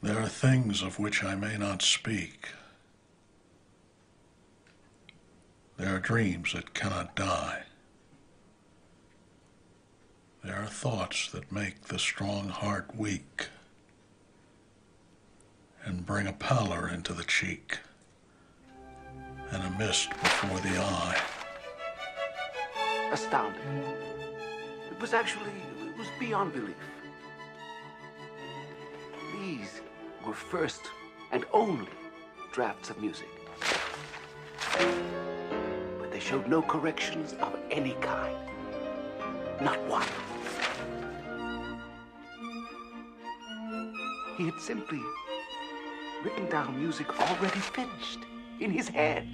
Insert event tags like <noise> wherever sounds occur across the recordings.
There are things of which I may not speak. There are dreams that cannot die. There are thoughts that make the strong heart weak and bring a pallor into the cheek and a mist before the eye. Astounding. It was actually, it was beyond belief. These were first and only drafts of music. But they showed no corrections of any kind. Not one. He had simply written down music already finished in his head.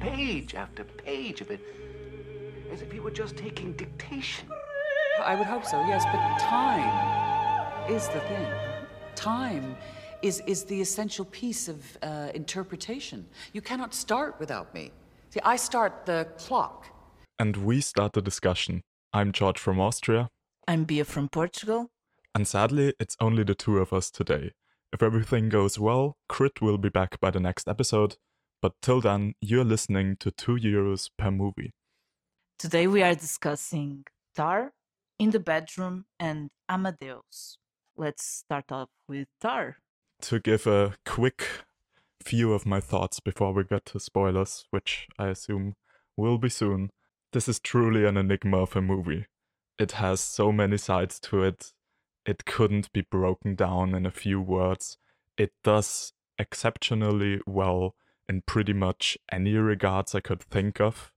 Page after page of it, as if he were just taking dictation. I would hope so, yes, but time is the thing. Time is, is the essential piece of uh, interpretation. You cannot start without me. See, I start the clock. And we start the discussion. I'm George from Austria. I'm Bia from Portugal. And sadly, it's only the two of us today. If everything goes well, Crit will be back by the next episode. But till then, you're listening to 2 euros per movie. Today we are discussing Tár, In the Bedroom, and Amadeus. Let's start off with Tár. To give a quick few of my thoughts before we get to spoilers, which I assume will be soon, this is truly an enigma of a movie. It has so many sides to it, it couldn't be broken down in a few words. It does exceptionally well in pretty much any regards I could think of.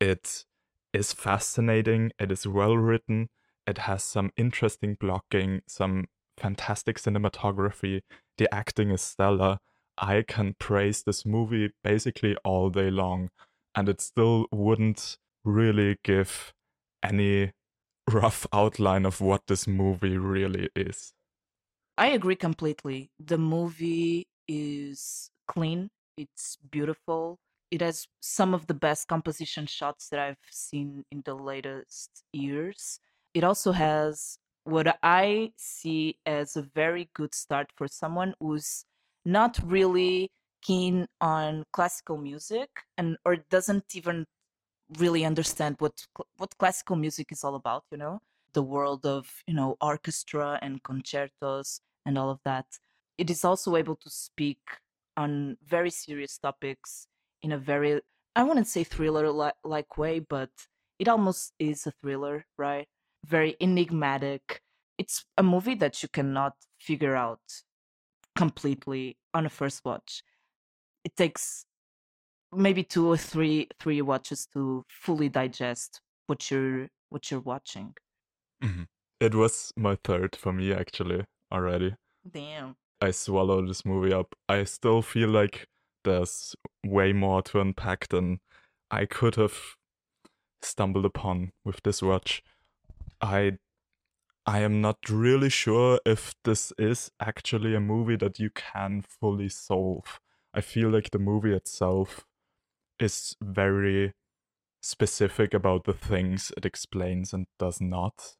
It is fascinating, it is well written, it has some interesting blocking, some fantastic cinematography, the acting is stellar. I can praise this movie basically all day long, and it still wouldn't really give any <laughs> rough outline of what this movie really is. I agree completely. The movie is clean, it's beautiful. It has some of the best composition shots that I've seen in the latest years. It also has what I see as a very good start for someone who's not really keen on classical music and or doesn't even really understand what what classical music is all about you know? The world of you know orchestra and concertos and all of that. It is also able to speak on very serious topics in a very i wouldn't say thriller like way but it almost is a thriller right very enigmatic it's a movie that you cannot figure out completely on a first watch it takes maybe two or three three watches to fully digest what you're what you're watching. Mm-hmm. It was my third for me actually already. Damn. I swallowed this movie up. I still feel like there's way more to unpack than I could have stumbled upon with this watch. I I am not really sure if this is actually a movie that you can fully solve. I feel like the movie itself is very specific about the things it explains and does not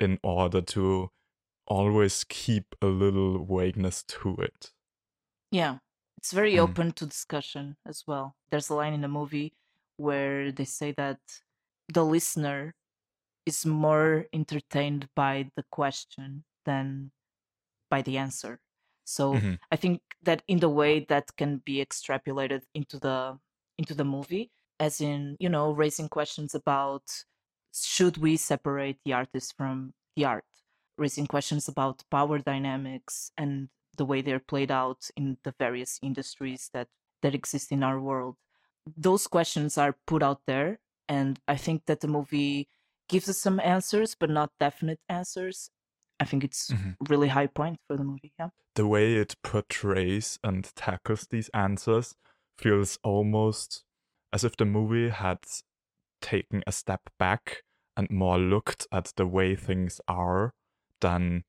in order to always keep a little vagueness to it. Yeah, it's very mm. open to discussion as well. There's a line in the movie where they say that the listener is more entertained by the question than by the answer. So mm-hmm. I think that in the way that can be extrapolated into the into the movie, as in, you know, raising questions about should we separate the artist from the art, raising questions about power dynamics and the way they're played out in the various industries that that exist in our world. Those questions are put out there, and I think that the movie gives us some answers, but not definite answers. I think it's mm-hmm. really high point for the movie. Yeah, the way it portrays and tackles these answers feels almost as if the movie had taken a step back and more looked at the way things are than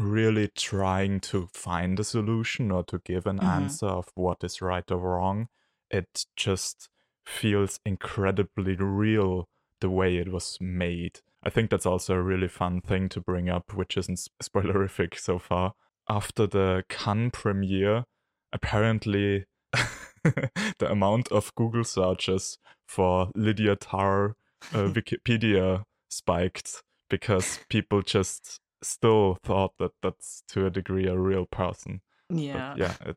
really trying to find a solution or to give an mm-hmm. answer of what is right or wrong. It just feels incredibly real the way it was made. I think that's also a really fun thing to bring up, which isn't <laughs> spoilerific so far. After the Cannes premiere, apparently <laughs> the amount of Google searches for Lydia Tár uh, <laughs> Wikipedia spiked because people just still thought that that's to a degree a real person. But Yeah. yeah, it,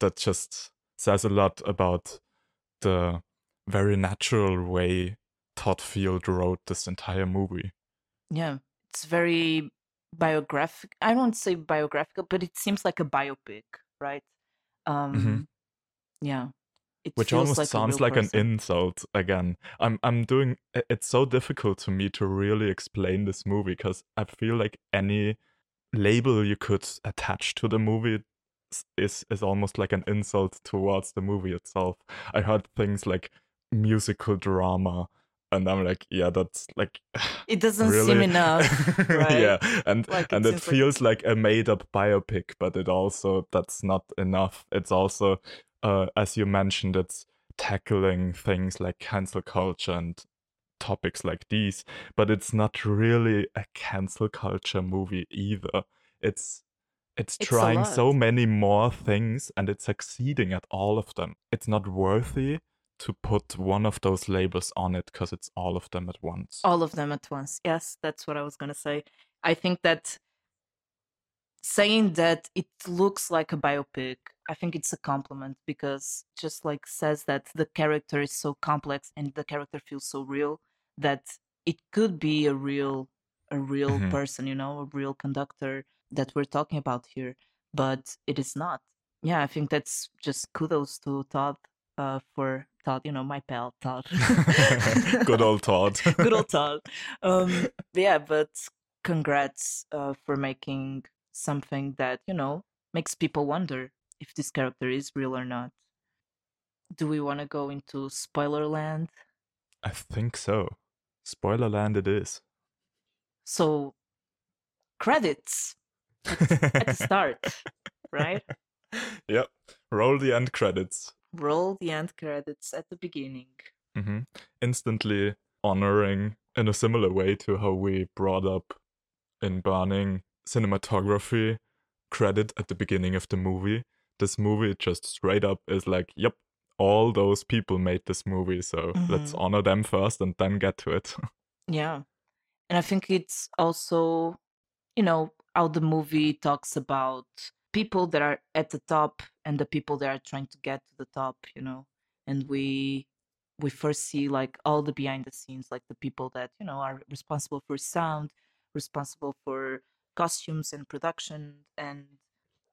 that just says a lot about the very natural way Todd Field wrote this entire movie. Yeah. It's very biographic. I won't say biographical, but it seems like a biopic, right? Um yeah. It Mm-hmm. which almost like sounds like an insult again i'm i'm doing it's so difficult to me to really explain this movie because i feel like any label you could attach to the movie is is almost like an insult towards the movie itself i heard things like musical drama and i'm like yeah that's like <sighs> It doesn't really? seem enough, <laughs> right? yeah and Like, it and it seems like- feels like a made up biopic but it also that's not enough. It's also uh as you mentioned it's tackling things like cancel culture and topics like these but it's not really a cancel culture movie either. It's it's It's trying so many more things and it's succeeding at all of them. It's not worthy to put one of those labels on it because it's all of them at once. All of them at once. Yes that's what i was going to say. I think that saying that it looks like a biopic i think it's a compliment because just like says that the character is so complex and the character feels so real that it could be a real a real Mhm. person you know a real conductor that we're talking about here but it is not. Yeah i think that's just kudos to todd uh, for todd you know my pal todd <laughs> good old todd <laughs> good old Todd. <laughs> Um, yeah, but congrats uh, for making something that you know makes people wonder if this character is real or not. Do we want to go into spoiler land? I think so. Spoiler land it is. So, credits at the start, right? Yep. Roll the end credits. Roll the end credits at the beginning. Mm-hmm. Instantly honoring in a similar way to how we brought up in Burning cinematography credit at the beginning of the movie. This movie just straight up is like, yep, all those people made this movie, so let's Mhm. honor them first and then get to it. <laughs> Yeah. And I think it's also, you know, how the movie talks about people that are at the top and the people that are trying to get to the top, you know. And we we first see like all the behind the scenes, like the people that, you know, are responsible for sound, responsible for costumes and production, and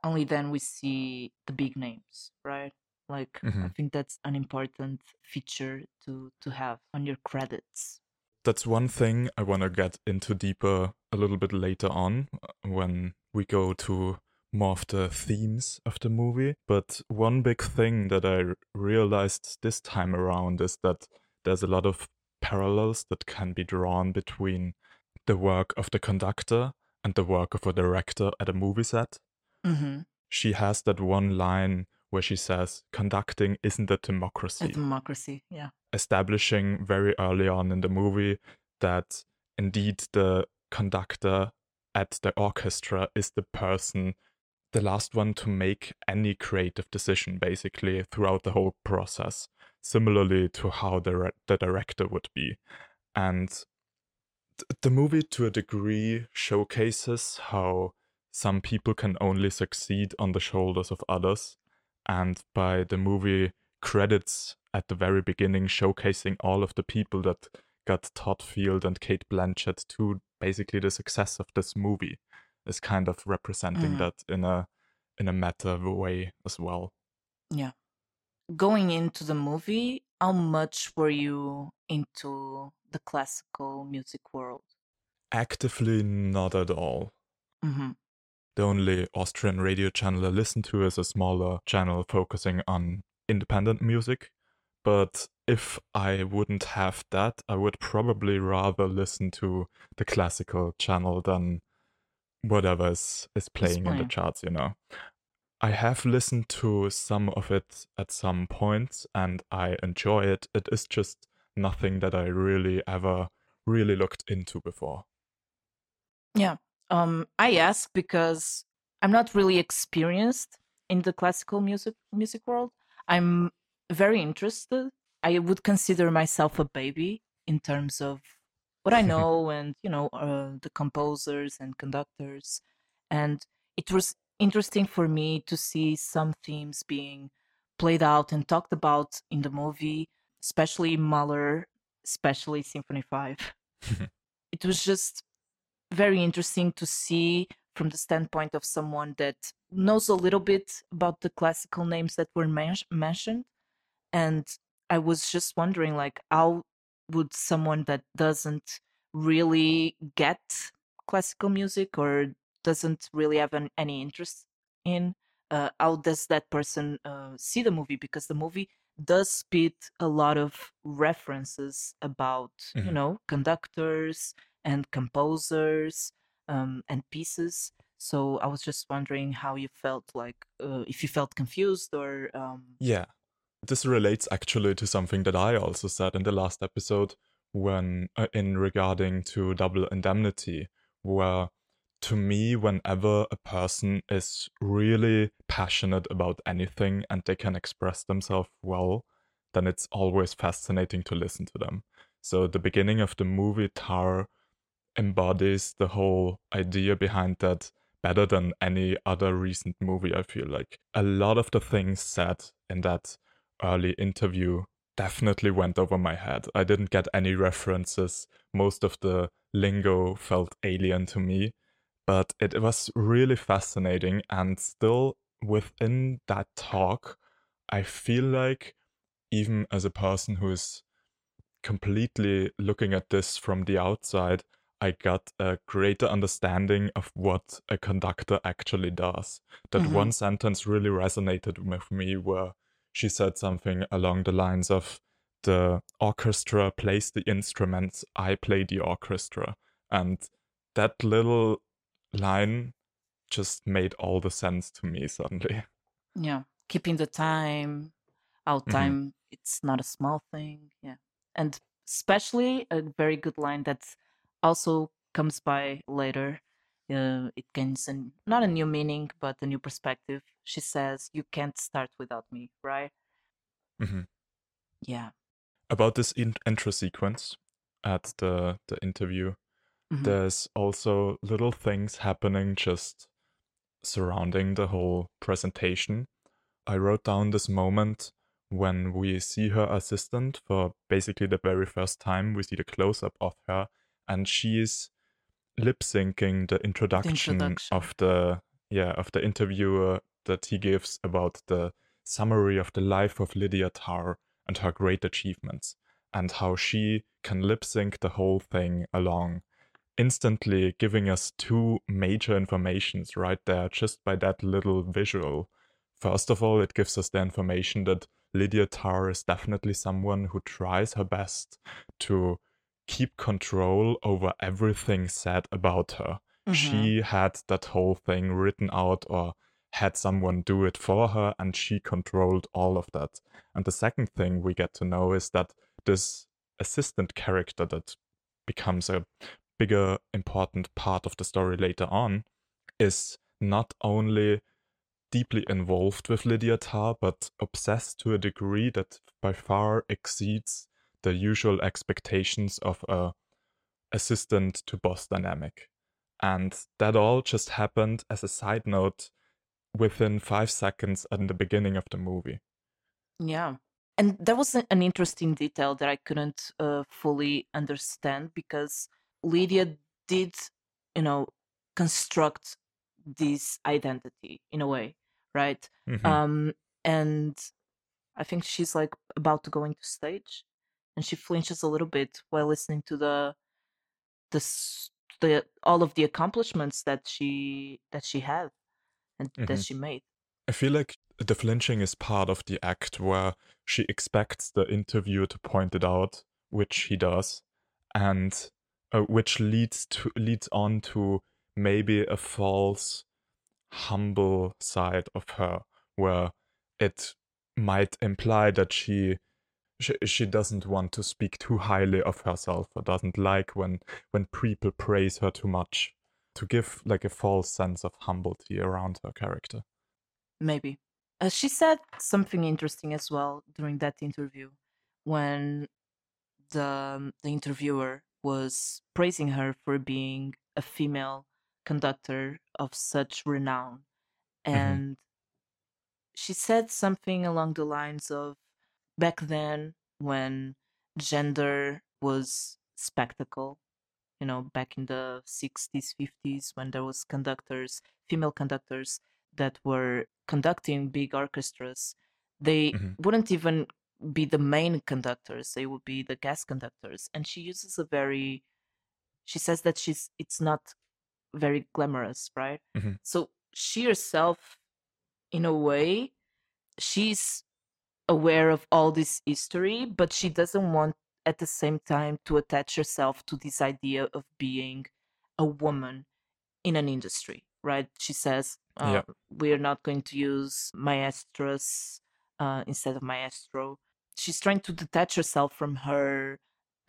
only then we see the big names, right? Like I Mhm. think that's an important feature to to have on your credits. that's one thing I want to get into deeper a little bit later on uh, when we go to more of the themes of the movie. But one big thing that I realized this time around is that there's a lot of parallels that can be drawn between the work of the conductor and the work of a director at a movie set. Mm-hmm. She has that one line where she says, Conducting isn't a democracy A democracy, yeah. establishing very early on in the movie that indeed the conductor at the orchestra is the person, the last one to make any creative decision, basically, throughout the whole process, similarly to how the, the director would be. And th- the movie, to a degree, showcases how some people can only succeed on the shoulders of others. And by the movie credits at the very beginning, showcasing all of the people that got Todd Field and Cate Blanchett to basically the success of this movie, is kind of representing Mhm. that in a in a meta way as well. Yeah. Going into the movie, how much were you into the classical music world? Actively, not at all. Mm-hmm. The only Austrian radio channel I listen to is a smaller channel focusing on independent music. But if I wouldn't have that, I would probably rather listen to the classical channel than whatever is, is playing in the charts, you know. I have listened to some of it at some points and I enjoy it. It is just nothing that I really ever really looked into before. Yeah. Um, I ask because I'm not really experienced in the classical music music world. I'm very interested. I would consider myself a baby in terms of what I <laughs> know and you know uh, the composers and conductors, and it was interesting for me to see some themes being played out and talked about in the movie, especially Mahler, especially Symphony Five. <laughs> it was just very interesting to see from the standpoint of someone that knows a little bit about the classical names that were men- mentioned and i was just wondering like how would someone that doesn't really get classical music or doesn't really have an, any interest in uh, how does that person uh, see the movie because the movie does spit a lot of references about you Mhm. know conductors and composers um, and pieces so i was just wondering how you felt like uh, if you felt confused or um, Yeah. This relates actually to something that I also said in the last episode when uh, in regarding to double indemnity where to me whenever a person is really passionate about anything and they can express themselves well then it's always fascinating to listen to them. So the beginning of the movie Tár embodies the whole idea behind that better than any other recent movie, I feel like. A lot of the things said in that early interview definitely went over my head. I didn't get any references. Most of the lingo felt alien to me, but it was really fascinating. And still within that talk, I feel like even as a person who is completely looking at this from the outside, I got a greater understanding of what a conductor actually does. That Mhm. one sentence really resonated with me where she said something along the lines of the orchestra plays the instruments, I play the orchestra. And that little line just made all the sense to me suddenly. yeah keeping the time our Mhm. time it's not a small thing yeah and especially a very good line that also comes by later uh, it gains an, not a new meaning but a new perspective she says you can't start without me right Mm-hmm. yeah About this in- intro sequence at the, the interview, Mhm. there's also little things happening just surrounding the whole presentation. I wrote down this moment when we see her assistant for basically the very first time. We see the close up of her, and she's lip syncing the introduction, introduction. of the yeah of the interviewer that he gives about the summary of the life of Lydia Tár and her great achievements, and how she can lip sync the whole thing along instantly giving us two major informations right there just by that little visual. First of all, it gives us the information that Lydia Tár is definitely someone who tries her best to keep control over everything said about her. Mhm. She had that whole thing written out or had someone do it for her and she controlled all of that. And the second thing we get to know is that this assistant character that becomes a bigger important part of the story later on is not only deeply involved with Lydia Tár, but obsessed to a degree that by far exceeds the usual expectations of a assistant to boss dynamic. And that all just happened as a side note within five seconds at the beginning of the movie. Yeah. And there was an interesting detail that I couldn't uh, fully understand because Lydia did, you know, construct this identity in a way, right? Mhm. Um, and I think she's like about to go into stage, and she flinches a little bit while listening to the the the all of the accomplishments that she that she had and that Mhm. she made. I feel like the flinching is part of the act where she expects the interviewer to point it out, which he does, and uh, which leads to leads on to maybe a false humble side of her where it might imply that she she, she doesn't want to speak too highly of herself or doesn't like when when people praise her too much to give like a false sense of humility around her character. Maybe. Uh, she said something interesting as well during that interview when the um, the interviewer was praising her for being a female conductor of such renown and she said something along the lines of back then when gender was spectacle you know back in the 60s 50s when there was conductors female conductors that were conducting big orchestras they Mhm. wouldn't even be the main conductors they would be the guest conductors and she uses a very she says that she's it's not very glamorous right Mhm. so she herself in a way she's aware of all this history but she doesn't want at the same time to attach herself to this idea of being a woman in an industry right? She says uh, Yeah. we're not going to use maestros uh, instead of maestro. She's trying to detach herself from her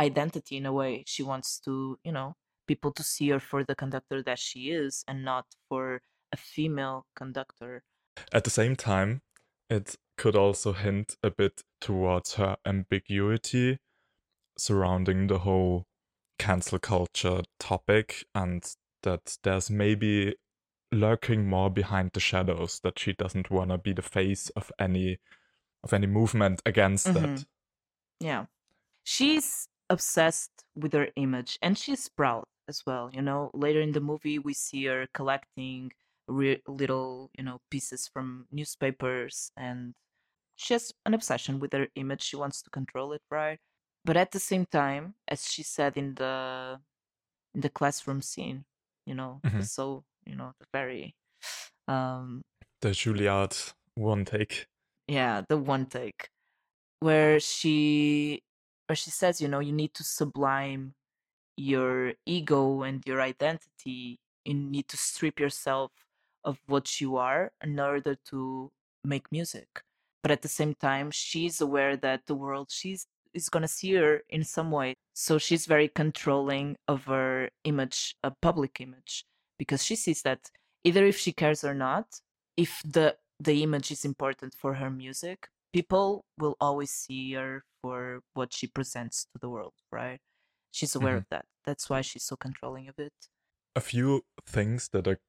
identity in a way. She wants to you know people to see her for the conductor that she is and not for a female conductor. At the same time, it could also hint a bit towards her ambiguity surrounding the whole cancel culture topic and that there's maybe lurking more behind the shadows that she doesn't want to be the face of any of any movement against that. Mhm. Yeah. She's obsessed with her image and she's proud as well. You know, later in the movie, we see her collecting re- little, you know, pieces from newspapers and she has an obsession with her image. She wants to control it, right? But at the same time, as she said in the in the classroom scene, you know, Mhm. so, you know, the very um The Juilliard one take. yeah the one take where she where she says you know you need to sublime your ego and your identity you need to strip yourself of what you are in order to make music but at the same time she's aware that the world she's is going to see her in some way. So she's very controlling of her image a public image because she sees that either if she cares or not if the the image is important for her music people will always see her for what she presents to the world right? She's aware Mhm. of that. That's why she's so controlling of it. A few things that are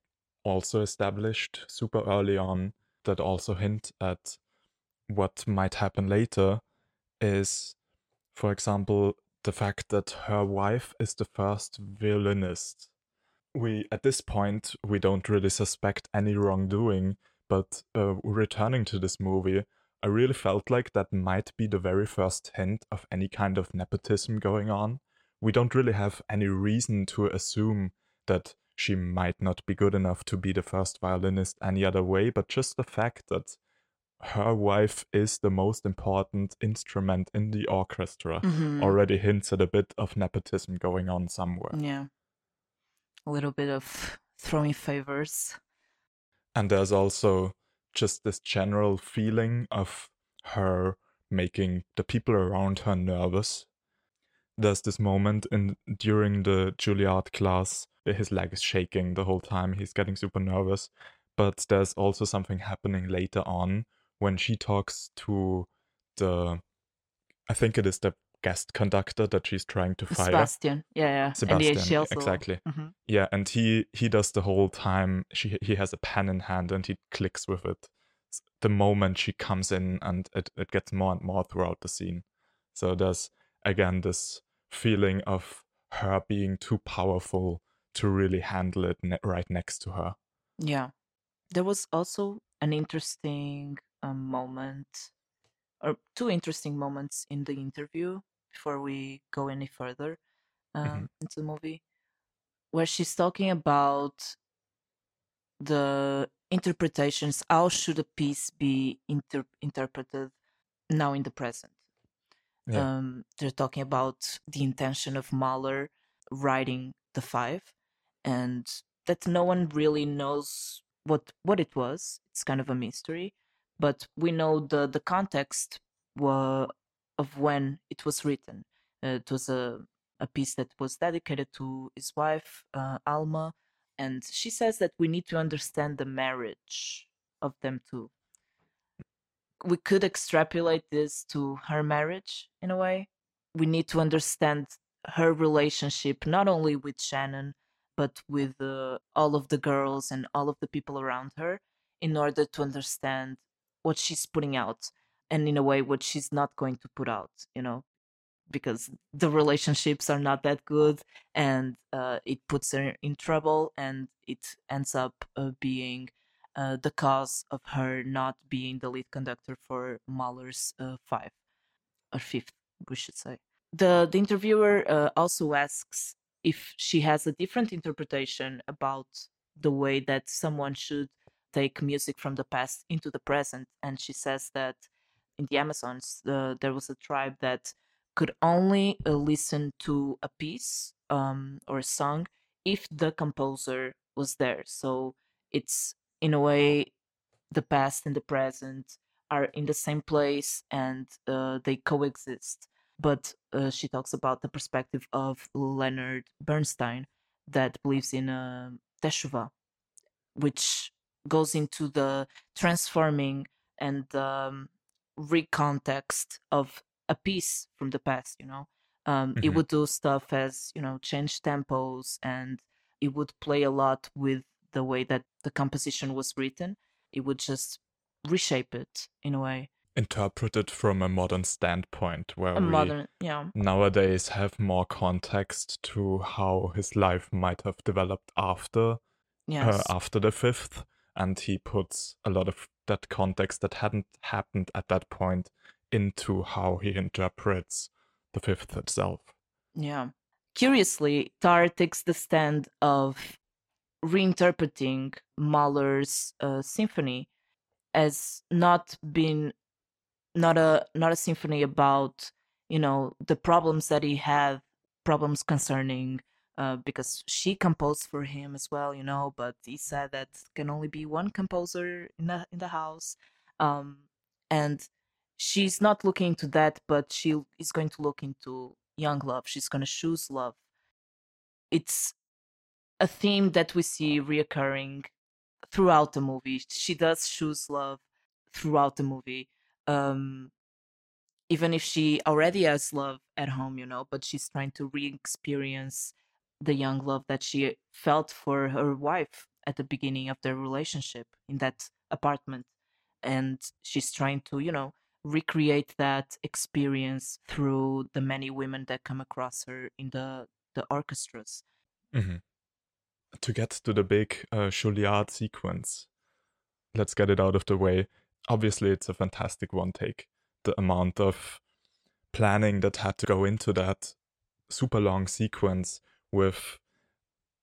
also established super early on that also hint at what might happen later is for example the fact that her wife is the first violinist. We at this point we don't really suspect any wrongdoing but uh, returning to this movie i really felt like that might be the very first hint of any kind of nepotism going on. We don't really have any reason to assume that she might not be good enough to be the first violinist any other way, but just the fact that her wife is the most important instrument in the orchestra Mhm. already hints at a bit of nepotism going on somewhere. yeah a little bit of throwing favors And there's also just this general feeling of her making the people around her nervous. There's this moment in during the Juilliard class, his leg is shaking the whole time. He's getting super nervous. But there's also something happening later on when she talks to the, I think it is the guest conductor that she's trying to fire. sebastian yeah yeah Sebastian, and she also exactly. Mhm. Yeah, and he he does the whole time. She he has a pen in hand and he clicks with it. The moment she comes in, and it it gets more and more throughout the scene. So there's again this feeling of her being too powerful to really handle it ne- right next to her. Yeah. There was also an interesting um, moment, or two interesting moments in the interview before we go any further um, Mhm. into the movie, where she's talking about the interpretations. How should a piece be inter- interpreted now in the present? Yeah. Um, they're talking about the intention of Mahler writing the five, and that no one really knows what what it was. It's kind of a mystery, but we know the the context wa- of when it was written. Uh, it was a a piece that was dedicated to his wife uh, Alma, and she says that we need to understand the marriage of them two. We could extrapolate this to her marriage in a way. We need to understand her relationship not only with Shannon but with uh, all of the girls and all of the people around her in order to understand what she's putting out and in a way what she's not going to put out you know because the relationships are not that good and uh, it puts her in trouble and it ends up uh, being uh, the cause of her not being the lead conductor for Mahler's uh, five or fifth, we should say. The, the interviewer uh, also asks if she has a different interpretation about the way that someone should take music from the past into the present. And she says that in the Amazons, there was a tribe that could only uh, listen to a piece um, or a song if the composer was there. So it's in a way the past and the present are in the same place and uh, they coexist. But uh, she talks about the perspective of Leonard Bernstein that believes in a uh, teshuvah, which goes into the transforming and um, recontext of a piece from the past you know? Um, mm-hmm. it would do stuff as you know change tempos and it would play a lot with the way that the composition was written. It would just reshape it in a way. Interpreted from a modern standpoint where a we modern yeah. nowadays have more context to how his life might have developed after uh, yes. uh, after the fifth and he puts a lot of that context that hadn't happened at that point into how he interprets the fifth itself. Yeah. Curiously, Tár takes the stand of reinterpreting Mahler's uh, symphony as not being not a not a symphony about you know the problems that he had problems concerning uh, because she composed for him as well you know but he said that can only be one composer in the in the house um, and she's not looking into that, but she is going to look into young love. She's going to choose love. It's a theme that we see reoccurring throughout the movie. She does choose love throughout the movie. Um, even if she already has love at home, you know, but she's trying to re experience the young love that she felt for her wife at the beginning of their relationship in that apartment. And she's trying to, you know, recreate that experience through the many women that come across her in the the orchestras. Mm-hmm. To get to the big uh, Juilliard sequence, let's get it out of the way. Obviously, it's a fantastic one take. The amount of planning that had to go into that super long sequence with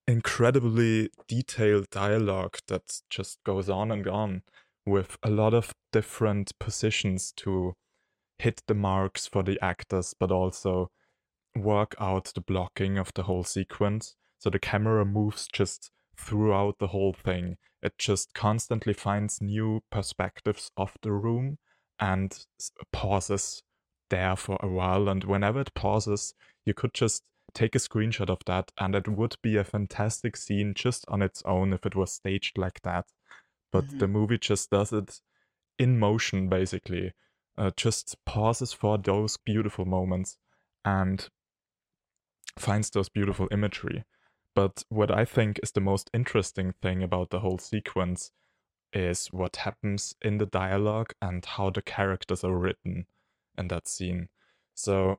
incredibly detailed dialogue that just goes on and on with a lot of different positions to hit the marks for the actors, but also work out the blocking of the whole sequence. So the camera moves just throughout the whole thing. It just constantly finds new perspectives of the room and pauses there for a while. And whenever it pauses, you could just take a screenshot of that, and it would be a fantastic scene just on its own if it was staged like that. But mm-hmm. the movie just does it in motion basically. Uh, just pauses for those beautiful moments and finds those beautiful imagery. But what i think is the most interesting thing about the whole sequence is what happens in the dialogue and how the characters are written in that scene. So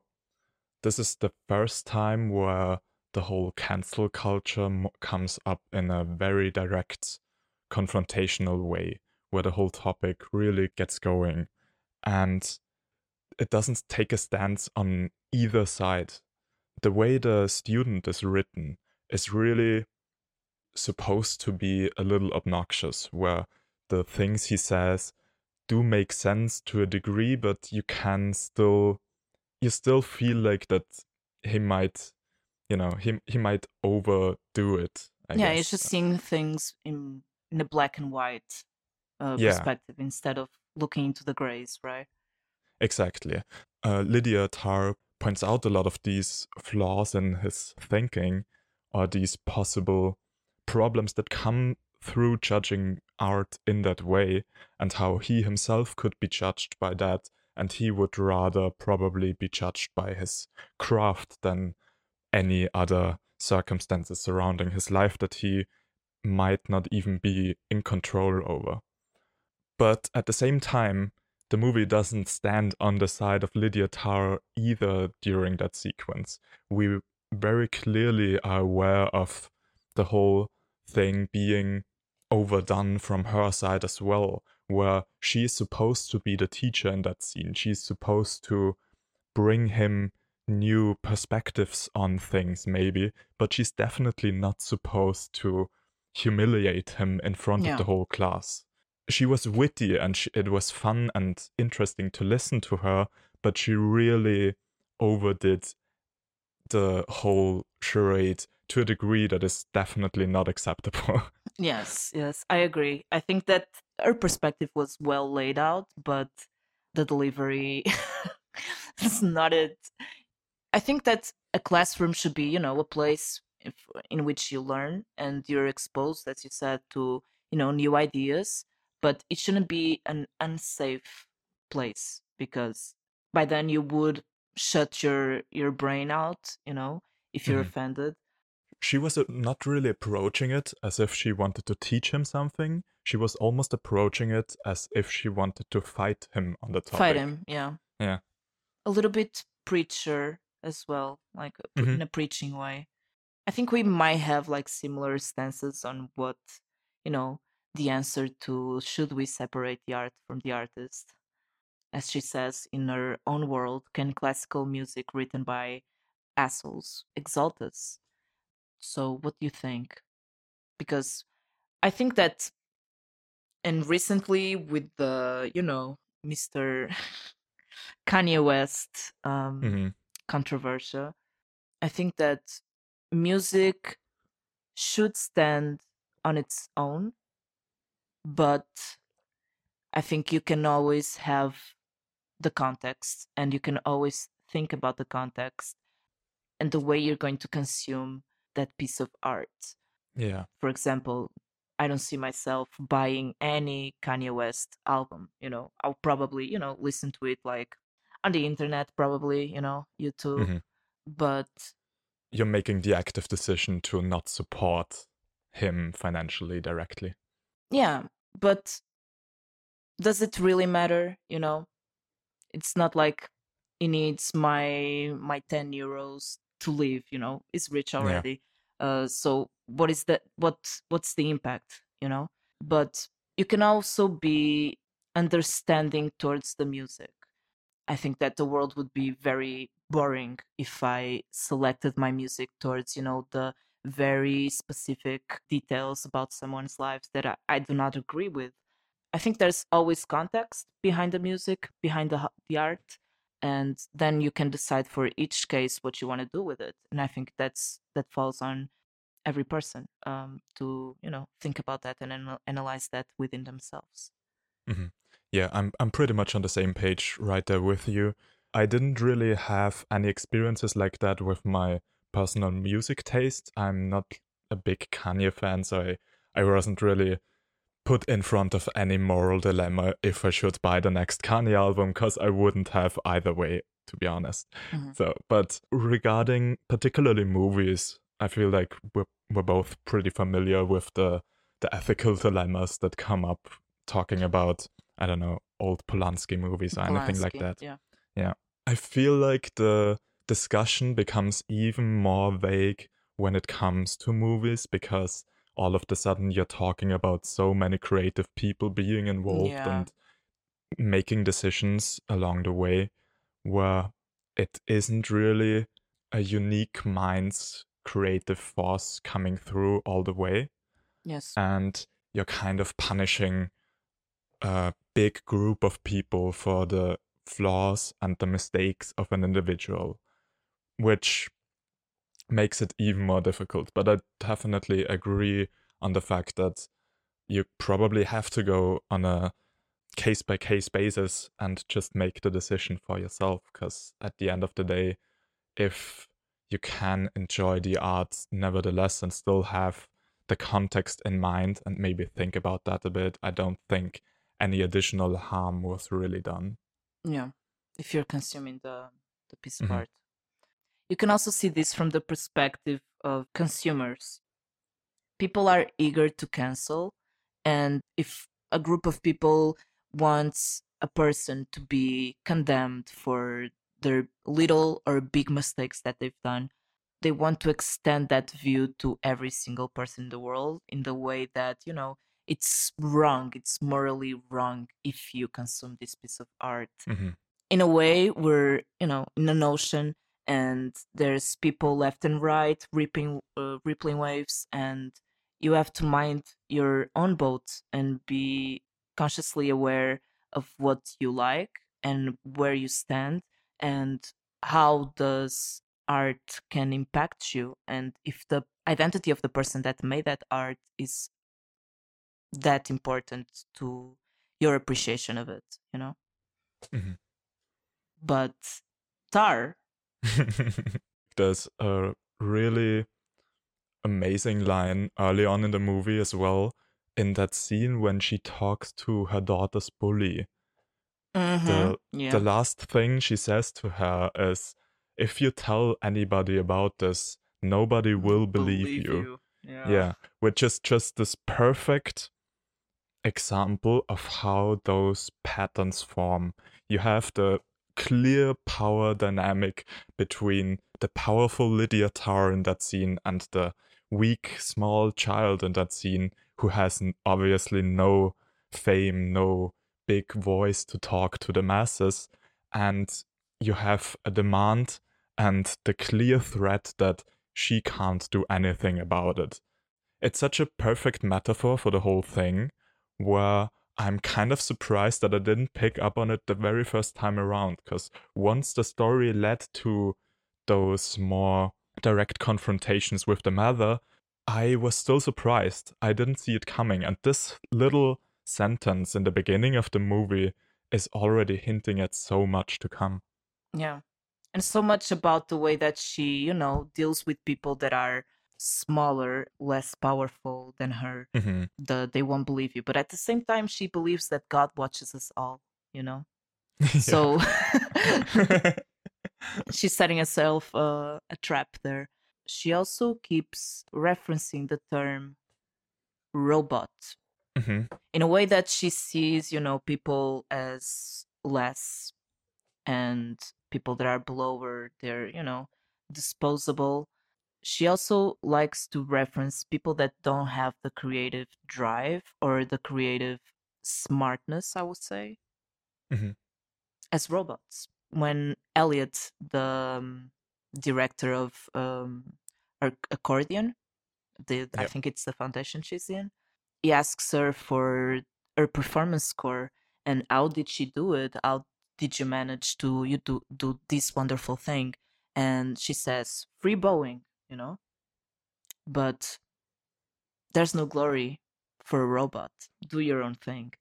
this is the first time where the whole cancel culture comes up in a very direct confrontational way where the whole topic really gets going and it doesn't take a stance on either side. The way the student is written is really supposed to be a little obnoxious, where the things he says do make sense to a degree, but you can still you still feel like that he might you know he he might overdo it I yeah guess. it's just seeing things in in a black and white uh, Yeah. perspective instead of looking into the grays, right? Exactly. uh, Lydia Tár points out a lot of these flaws in his thinking or these possible problems that come through judging art in that way and how he himself could be judged by that and he would rather probably be judged by his craft than any other circumstances surrounding his life that he might not even be in control over. But at the same time, the movie doesn't stand on the side of Lydia Tár either during that sequence. We very clearly are aware of the whole thing being overdone from her side as well, where she's supposed to be the teacher in that scene. She's supposed to bring him new perspectives on things, maybe, but she's definitely not supposed to humiliate him in front Yeah. of the whole class. She was witty and she, it was fun and interesting to listen to her, but she really overdid the whole charade to a degree that is definitely not acceptable. <laughs> Yes, yes, I agree. I think that her perspective was well laid out, but the delivery <laughs> is not it. I think that a classroom should be, you know, a place if, in which you learn and you're exposed, as you said, to, you know, new ideas, but it shouldn't be an unsafe place because by then you would shut your your brain out, you know, if you're Mhm. offended. She was uh, not really approaching it as if she wanted to teach him something. She was almost approaching it as if she wanted to fight him on the topic. Fight him, yeah. Yeah. a little bit preacher as well, like uh, Mhm. in a preaching way. I think we might have like similar stances on what, you know, the answer to should we separate the art from the artist. As she says in her own world, can classical music written by assholes exalt us? So, what do you think? Because I think that, and recently with the, you know, Mr. <laughs> Kanye West um, hmm controversial. I think that music should stand on its own, but I think you can always have the context and you can always think about the context and the way you're going to consume that piece of art. Yeah. For example, I don't see myself buying any Kanye West album, you know. I'll probably, you know, listen to it like on the internet probably, you know, YouTube. Mhm. But You're making the active decision to not support him financially directly. yeah, but does it really matter, you know? It's not like he needs my my 10 euros to live, you know. is rich already. Uh so what is that what what's the impact, you know? But you can also be understanding towards the music. I think that the world would be very boring if I selected my music towards, you know, the very specific details about someone's lives that I, I do not agree with. I think there's always context behind the music, behind the the art, and then you can decide for each case what you want to do with it. And I think that's that falls on every person um, to you know think about that and anal- analyze that within themselves. Yeah, I'm I'm pretty much on the same page right there with you. I didn't really have any experiences like that with my personal music taste. I'm not a big Kanye fan, so I, I wasn't really put in front of any moral dilemma if I should buy the next Kanye album because I wouldn't have either way, to be honest. Mhm. So, but regarding particularly movies, I feel like we're we're both pretty familiar with the the ethical dilemmas that come up talking about I don't know old Polanski movies or anything like that. Yeah. Yeah. I feel like the discussion becomes even more vague when it comes to movies because all of the sudden you're talking about so many creative people being involved Yeah. and making decisions along the way where it isn't really a unique mind's creative force coming through all the way Yes. and you're kind of punishing a big group of people for the flaws and the mistakes of an individual, which makes it even more difficult. But I definitely agree on the fact that you probably have to go on a case by case basis and just make the decision for yourself. Because at the end of the day, if you can enjoy the art nevertheless and still have the context in mind and maybe think about that a bit, I don't think any additional harm was really done. Yeah, if you're consuming the the piece of Mhm. art, you can also see this from the perspective of consumers. People are eager to cancel, and if a group of people wants a person to be condemned for their little or big mistakes that they've done, they want to extend that view to every single person in the world in the way that you know it's wrong it's morally wrong if you consume this piece of art hmm in a way we're you know in an ocean and there's people left and right ripping uh, rippling waves and you have to mind your own boat and be consciously aware of what you like and where you stand and how does art can impact you and if the identity of the person that made that art is that important to your appreciation of it you know Mhm. but tar <laughs> There's a really amazing line early on in the movie as well in that scene when she talks to her daughter's bully. The mm-hmm. yeah the last thing she says to her is if you tell anybody about this, nobody will believe, you. yeah Yeah, which is just this perfect example of how those patterns form. You have the clear power dynamic between the powerful Lydia Tár in that scene and the weak, small child in that scene who has obviously no fame, no big voice to talk to the masses. And you have a demand and the clear threat that she can't do anything about it. It's such a perfect metaphor for the whole thing where I'm kind of surprised that I didn't pick up on it the very first time around because once the story led to those more direct confrontations with the mother, I was still surprised. I didn't see it coming. And this little sentence in the beginning of the movie is already hinting at so much to come. yeah and so much about the way that she you know deals with people that are smaller less powerful than her hmm the they won't believe you but at the same time she believes that god watches us all you know? <laughs> So <laughs> <laughs> she's setting herself uh, a trap there. She also keeps referencing the term robot hmm in a way that she sees you know people as less and people that are below her they're you know disposable she also likes to reference people that don't have the creative drive or the creative smartness i would say. Mhm. as robots. When elliot the um, director of um, Ac- accordion the i think it's the foundation she's in he asks her for her performance score and how did she do it? How did you manage to you do do this wonderful thing? And she says free bowing you know but there's no glory for a robot do your own thing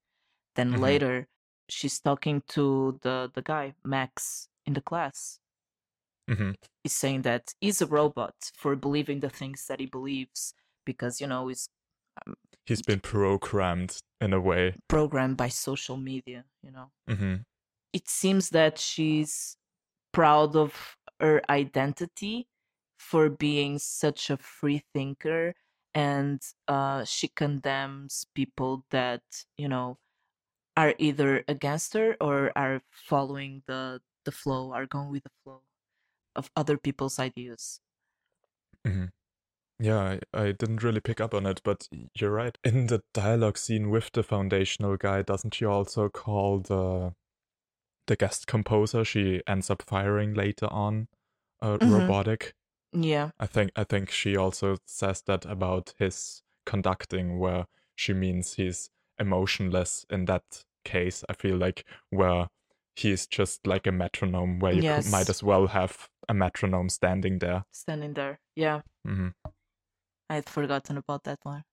then Mhm. later she's talking to the the guy max in the class hmm he's saying that he's a robot for believing the things that he believes because you know he's He's been programmed in a way. programmed by social media you know Mm-hmm. it seems that she's proud of her identity for being such a free thinker and uh, she condemns people that you know are either against her or are following the the flow are going with the flow of other people's ideas Yeah, I, I didn't really pick up on it, but you're right. In the dialogue scene with the foundational guy, doesn't she also call the the guest composer she ends up firing later on uh, Mhm. robotic? Yeah I think I think she also says that about his conducting, where she means he's emotionless in that case. I feel like where he's just like a metronome, where you could, might as well have a metronome standing there. standing there yeah hmm I had forgotten about that one.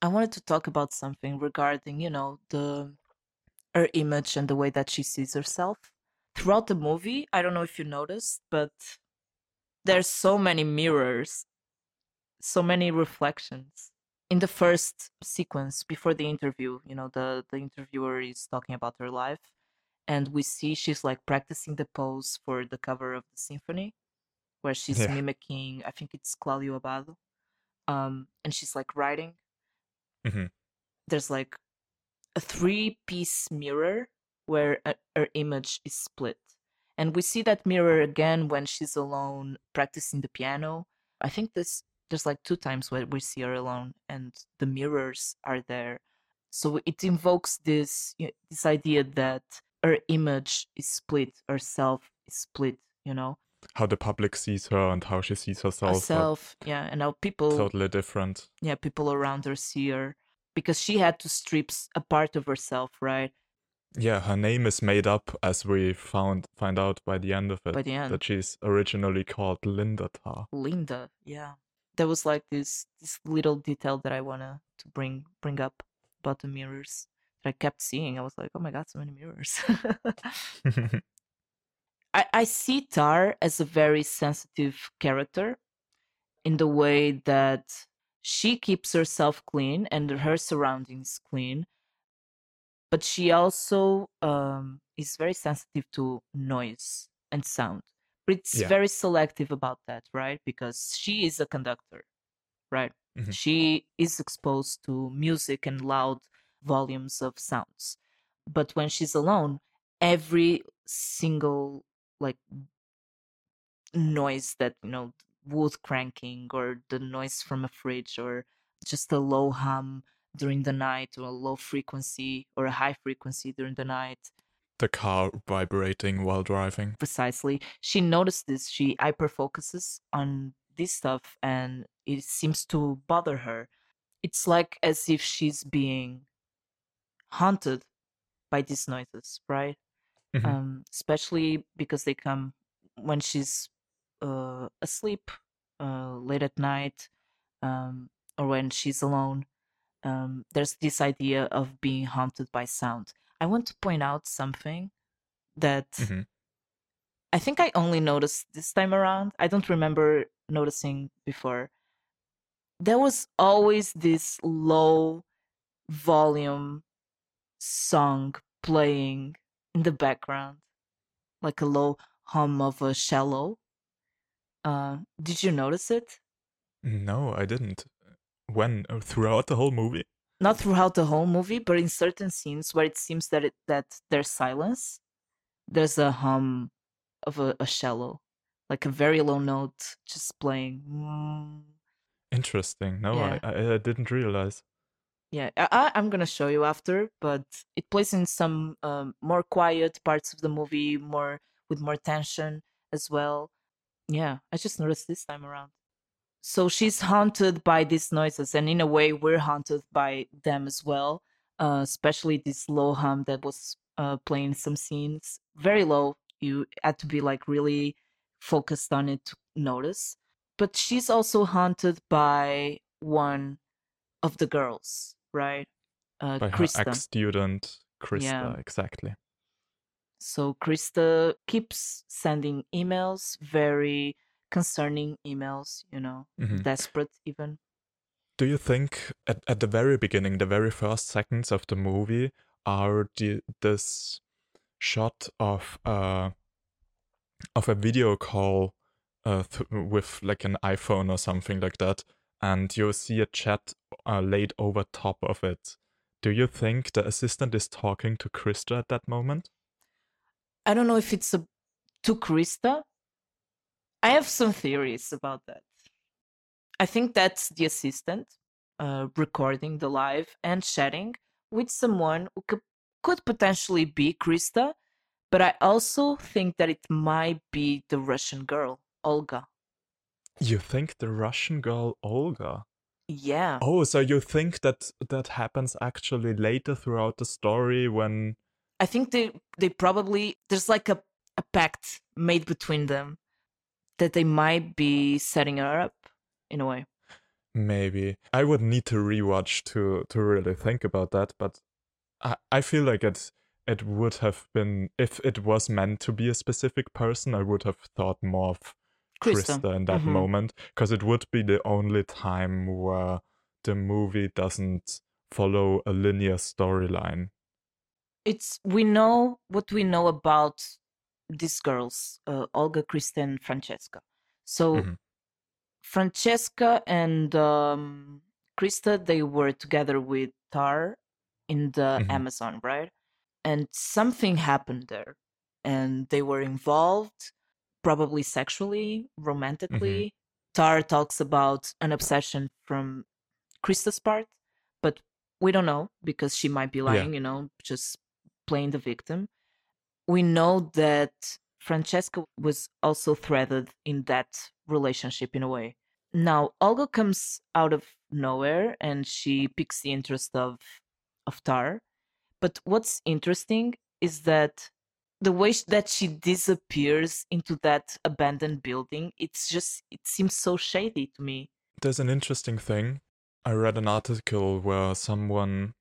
I wanted to talk about something regarding, you know, the her image and the way that she sees herself. Throughout the movie, I don't know if you noticed, but there's so many mirrors, so many reflections. In the first sequence before the interview, you know, the the interviewer is talking about her life and we see she's like practicing the pose for the cover of the symphony where <laughs> she's Yeah. mimicking, I think it's Claudio Abbado. Um and she's like writing. Mhm. There's like a three piece mirror where a, her image is split. And we see that mirror again when she's alone practicing the piano. I think this there's like two times where we see her alone and the mirrors are there. So it invokes this y- this idea that her image is split, herself is split, you know. How the public sees her and how she sees herself. Herself, yeah, and how people Totally different. yeah, people around her see her because she had to strip a part of herself, right? Yeah, her name is made up as we found find out by the end of it. By the end. That she's originally called Linda Tarr. Linda, yeah. There was like this this little detail that I wanna to bring bring up about the mirrors that I kept seeing. I was like, oh my god, so many mirrors. <laughs> <laughs> I, I see Tár as a very sensitive character in the way that she keeps herself clean and her surroundings clean, but she also um, is very sensitive to noise and sound. But it's Yeah. very selective about that, right? Because she is a conductor, right? Mhm. She is exposed to music and loud volumes of sounds. But when she's alone, every single like noise that you know wood cranking or the noise from a fridge or just a low hum during the night or a low frequency or a high frequency during the night the car vibrating while driving. precisely she noticed this she hyper focuses on this stuff and it seems to bother her it's like as if she's being haunted by these noises right Mhm. um, especially because they come when she's uh, asleep uh, late at night um, or when she's alone. Um, there's this idea of being haunted by sound. I want to point out something that Mhm. I think I only noticed this time around. I don't remember noticing before. There was always this low volume song playing in the background, like a low hum of a cello. Uh, did you notice it? No, I didn't. When? Uh, Throughout the whole movie? Not throughout the whole movie, but in certain scenes where it seems that it, that there's silence, there's a hum of a, a cello, like a very low note just playing. Interesting. No, Yeah. I, I I didn't realize. Yeah, I, I- I'm gonna show you after, but it plays in some um, more quiet parts of the movie, more with more tension as well. Yeah, I just noticed this time around. So she's haunted by these noises, and in a way, we're haunted by them as well. Uh, especially this low hum that was uh, playing some scenes, very low. You had to be like really focused on it to notice. But she's also haunted by one of the girls, right? Uh, By her ex-student, Krista, Yeah. exactly. So Krista keeps sending emails, very concerning emails, you know, Mhm. desperate even. Do you think at, at the very beginning, the very first seconds of the movie, are the, this shot of uh of a video call uh, th- with like an iPhone or something like that, and you see a chat uh, laid over top of it? Do you think the assistant is talking to Krista at that moment? I don't know if it's a to Krista. I have some theories about that. I think that's the assistant uh, recording the live and chatting with someone who could, could potentially be Krista, but I also think that it might be the Russian girl, Olga. You think the Russian girl Olga? Yeah. Oh, so you think that that happens actually later throughout the story when I think they they probably there's like a, a pact made between them that they might be setting her up in a way. maybe I would need to rewatch to to really think about that, but I I feel like it it would have been if it was meant to be a specific person, I would have thought more of Krista. Krista in that Mhm. moment because it would be the only time where the movie doesn't follow a linear storyline. it's we know what we know about these girls uh, olga krista and francesca so Mhm. francesca and um, krista they were together with tar in the Mhm. amazon right and something happened there and they were involved probably sexually romantically tar talks about an obsession from krista's part but we don't know because she might be Yeah. lying you know just playing the victim we know that francesca was also threaded in that relationship in a way. Now olga comes out of nowhere and she picks the interest of of tar. But what's interesting is that the way that she disappears into that abandoned building it's just it seems so shady to me. There's an interesting thing. I read an article where someone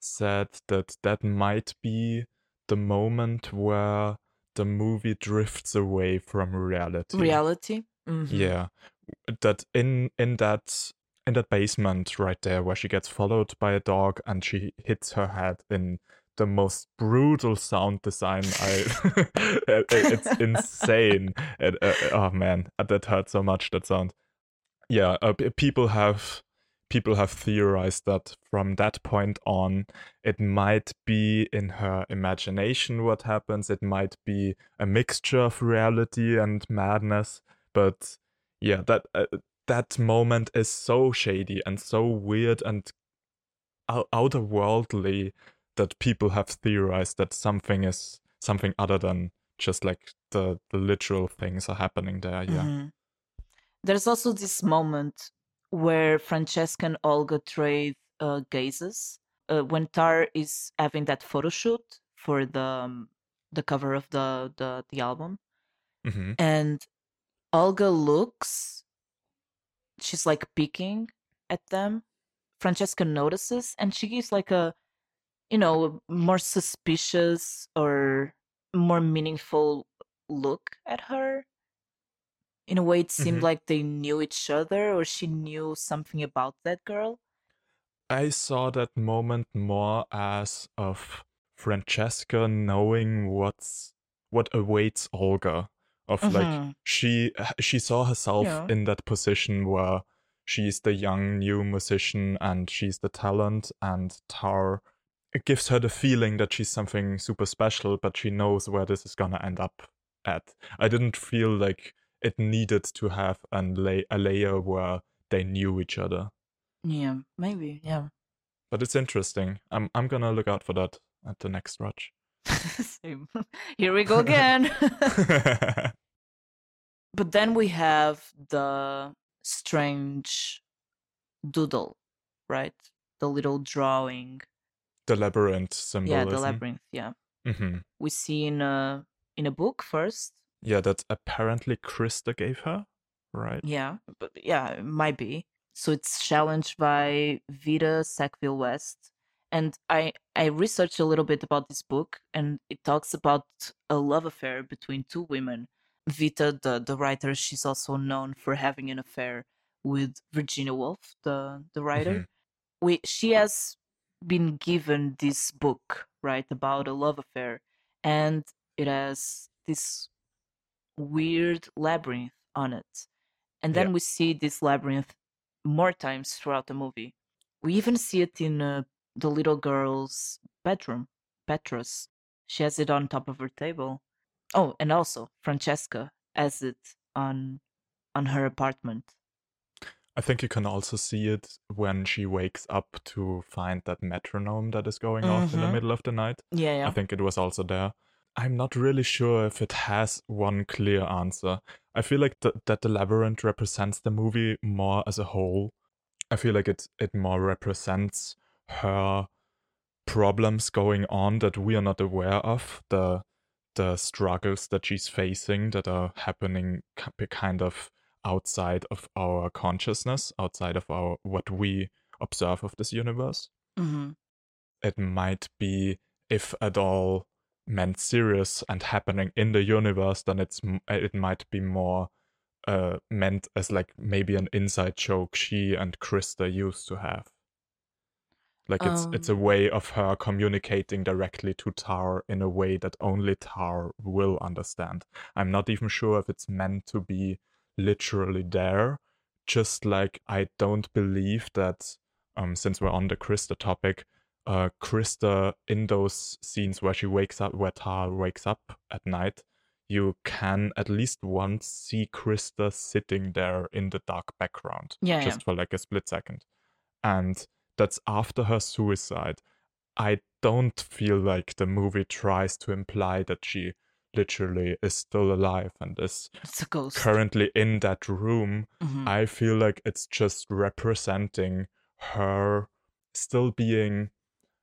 said that that might be the moment where the movie drifts away from reality. reality Mhm. Yeah, that in in that in that basement right there where she gets followed by a dog and she hits her head in the most brutal sound design I <laughs> it's <laughs> insane. It, uh, oh man, that hurt so much that sound. Yeah, uh, people have people have theorized that from that point on it might be in her imagination what happens. It might be a mixture of reality and madness. But yeah that uh, that moment is so shady and so weird and out- outerworldly that people have theorized that something is something other than just like the the literal things are happening there yeah. Mhm. There's also this moment where Francesca and Olga trade uh, gazes uh, when Tár is having that photo shoot for the um, the cover of the the, the album, hmm and Olga looks. She's like peeking at them. Francesca notices, and she gives like a, you know, more suspicious or more meaningful look at her in a way it seemed Mhm. like they knew each other or she knew something about that girl I saw that moment more as of Francesca knowing what's what awaits Olga. Of like Mhm. she she saw herself Yeah. in that position where she's the young new musician and she's the talent and Tár it gives her the feeling that she's something super special, but she knows where this is gonna end up at. I didn't feel like it needed to have an lay- a layer where they knew each other. yeah maybe yeah But it's interesting. I'm I'm gonna look out for that at the next watch. <laughs> Same. here we go again <laughs> <laughs> but then we have the strange doodle right the little drawing the labyrinth symbolism. yeah the labyrinth yeah hmm we see in a in a book first Yeah, that apparently Krista gave her, right? Yeah, but yeah, it might be. So it's challenged by Vita Sackville West. And I I researched a little bit about this book and it talks about a love affair between two women. Vita, the, the writer, she's also known for having an affair with Virginia Woolf, the, the writer. Mhm. We she has been given this book, right, about a love affair. And it has this weird labyrinth on it. And then Yeah. we see this labyrinth more times throughout the movie. We even see it in uh, the little girl's bedroom, Petra's. She has it on top of her table. Oh, and also Francesca has it on on her apartment. I think you can also see it when she wakes up to find that metronome that is going off in the Mhm. middle of the night. Yeah, yeah. I think it was also there. I'm not really sure if it has one clear answer. I feel like th- that the labyrinth represents the movie more as a whole. I feel like it it more represents her problems going on that we are not aware of, the the struggles that she's facing that are happening kind of outside of our consciousness, outside of our what we observe of this universe hmm it might be if at all meant serious and happening in the universe, then it's it might be more uh, meant as like maybe an inside joke she and Krista used to have. Like it's it's a Um, way of her communicating directly to Tár in a way that only Tár will understand. I'm not even sure if it's meant to be literally there. Just like I don't believe that um since we're on the Krista topic, uh Krista in those scenes where she wakes up where Tár wakes up at night, you can at least once see Krista sitting there in the dark background. Yeah, yeah. Just for like a split second. And that's after her suicide. I don't feel like the movie tries to imply that she literally is still alive and is It's a ghost. currently in that room. Mhm. I feel like it's just representing her still being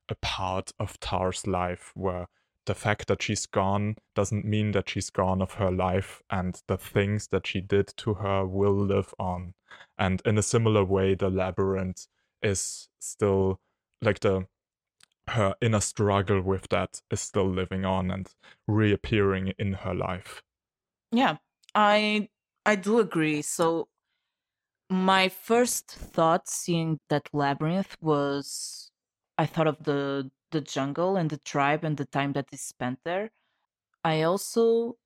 a part of Tár's life, where the fact that she's gone doesn't mean that she's gone of her life, and the things that she did to her will live on. And in a similar way, the labyrinth is still like the her inner struggle with that is still living on and reappearing in her life. Yeah, I I do agree. So my first thought seeing that labyrinth was I thought of the the jungle and the tribe and the time that they spent there. I also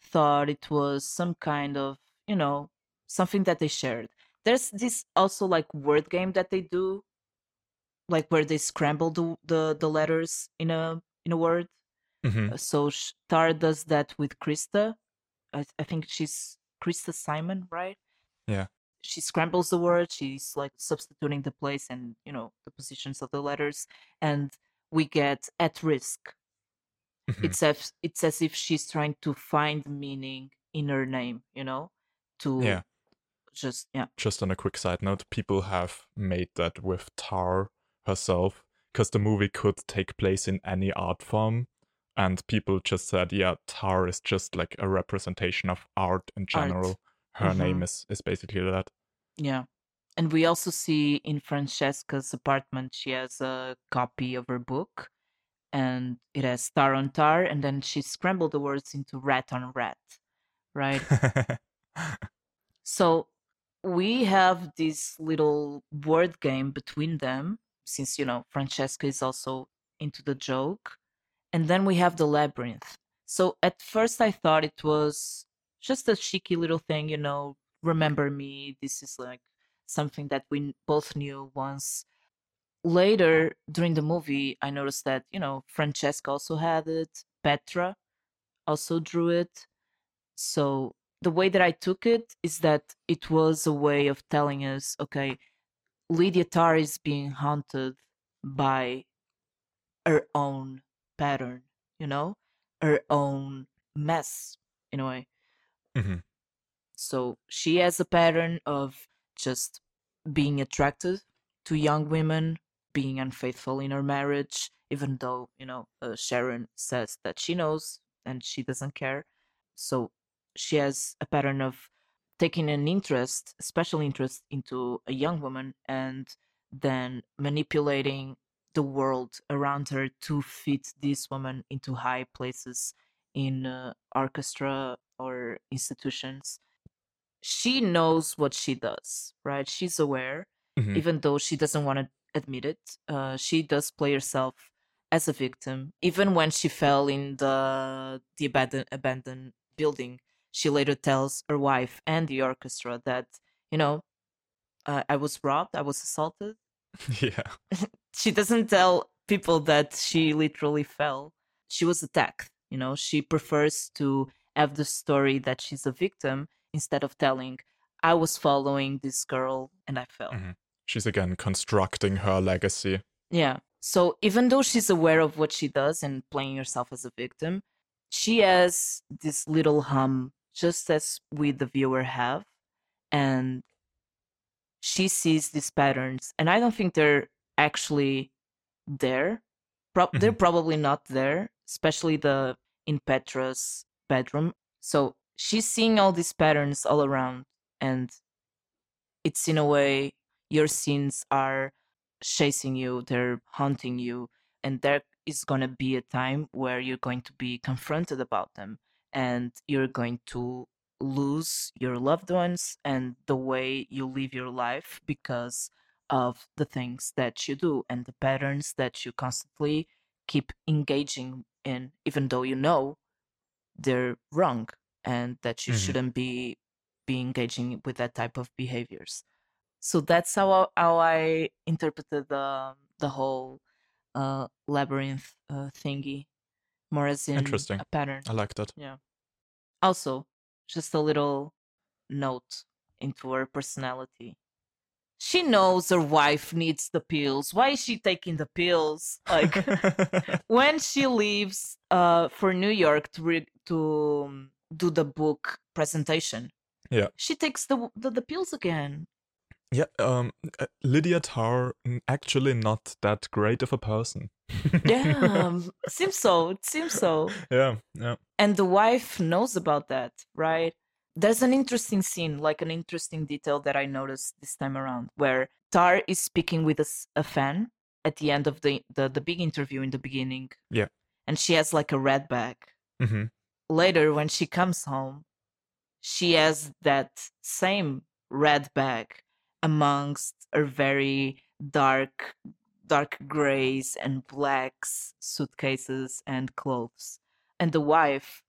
thought it was some kind of, you know, something that they shared. There's this also like word game that they do, like where they scramble the the, the letters in a in a word. Mhm. Uh, So Sh- Tár does that with Krista. I, I think she's Krista Simon, right? Yeah. She scrambles the word. She's like substituting the place and you know the positions of the letters, and we get at risk. Mhm. It's as it's as if she's trying to find meaning in her name, you know, to Yeah. just yeah, just on a quick side note, people have made that with Tár herself because the movie could take place in any art form. And people just said, yeah, Tár is just like a representation of art in general. Her name Mhm. is, is basically that. yeah. And we also see in Francesca's apartment, she has a copy of her book, and it has tar on tar, and then she scrambled the words into rat on rat, right? <laughs> So we have this little word game between them, since you know Francesca is also into the joke, and then we have the labyrinth. So at first I thought it was just a cheeky little thing, you know. Remember me. This is like something that we both knew once. Later during the movie, I noticed that you know Francesca also had it. Petra also drew it. So the way that I took it is that it was a way of telling us, okay, Lydia Tár is being haunted by her own pattern, you know, her own mess in a way. Mhm. So she has a pattern of just being attracted to young women, being unfaithful in her marriage, even though, you know, uh, Sharon says that she knows and she doesn't care. So she has a pattern of taking an interest, special interest into a young woman and then manipulating the world around her to fit this woman into high places in uh, orchestra or institutions. She knows what she does, right? She's aware, Mhm. even though she doesn't want to admit it. Uh, she does play herself as a victim, even when she fell in the the abandoned abandoned building. She later tells her wife and the orchestra that you know uh, I was robbed, I was assaulted. <laughs> yeah. <laughs> She doesn't tell people that she literally fell. She was attacked. You know, she prefers to have the story that she's a victim instead of telling I was following this girl and I fell. Mhm. She's again constructing her legacy. Yeah. So even though she's aware of what she does and playing herself as a victim, she has this little hum, just as we, the viewer, have. And she sees these patterns. And I don't think they're actually there. Pro- They're Mhm. probably not there, especially the in Petra's bedroom. So she's seeing all these patterns all around. And it's in a way your sins are chasing you, they're haunting you, and they're going to be a time where you're going to be confronted about them and you're going to lose your loved ones and the way you live your life because of the things that you do and the patterns that you constantly keep engaging in, even though you know they're wrong and that you Mhm. shouldn't be be engaging with that type of behaviors. So that's how I- how I interpreted the the whole uh, labyrinth uh, thingy, more as in Interesting. a pattern. I like that. Yeah. Also, just a little note into her personality. She knows her wife needs the pills. Why is she taking the pills? Like <laughs> when she leaves uh for New York to re- to um, do the book presentation. Yeah. She takes the the, the pills again. yeah, um, uh, Lydia Tár, mm, actually not that great of a person. Yeah, <laughs> seems so. It seems so. yeah, yeah. and the wife knows about that right there's an interesting scene like an interesting detail that i noticed this time around where tar is speaking with a fan at the end of the, the the big interview in the beginning. Yeah. and she has like a red bag. Hmm later when she comes home she has that same red bag amongst her very dark dark grays and blacks suitcases and clothes. And the wife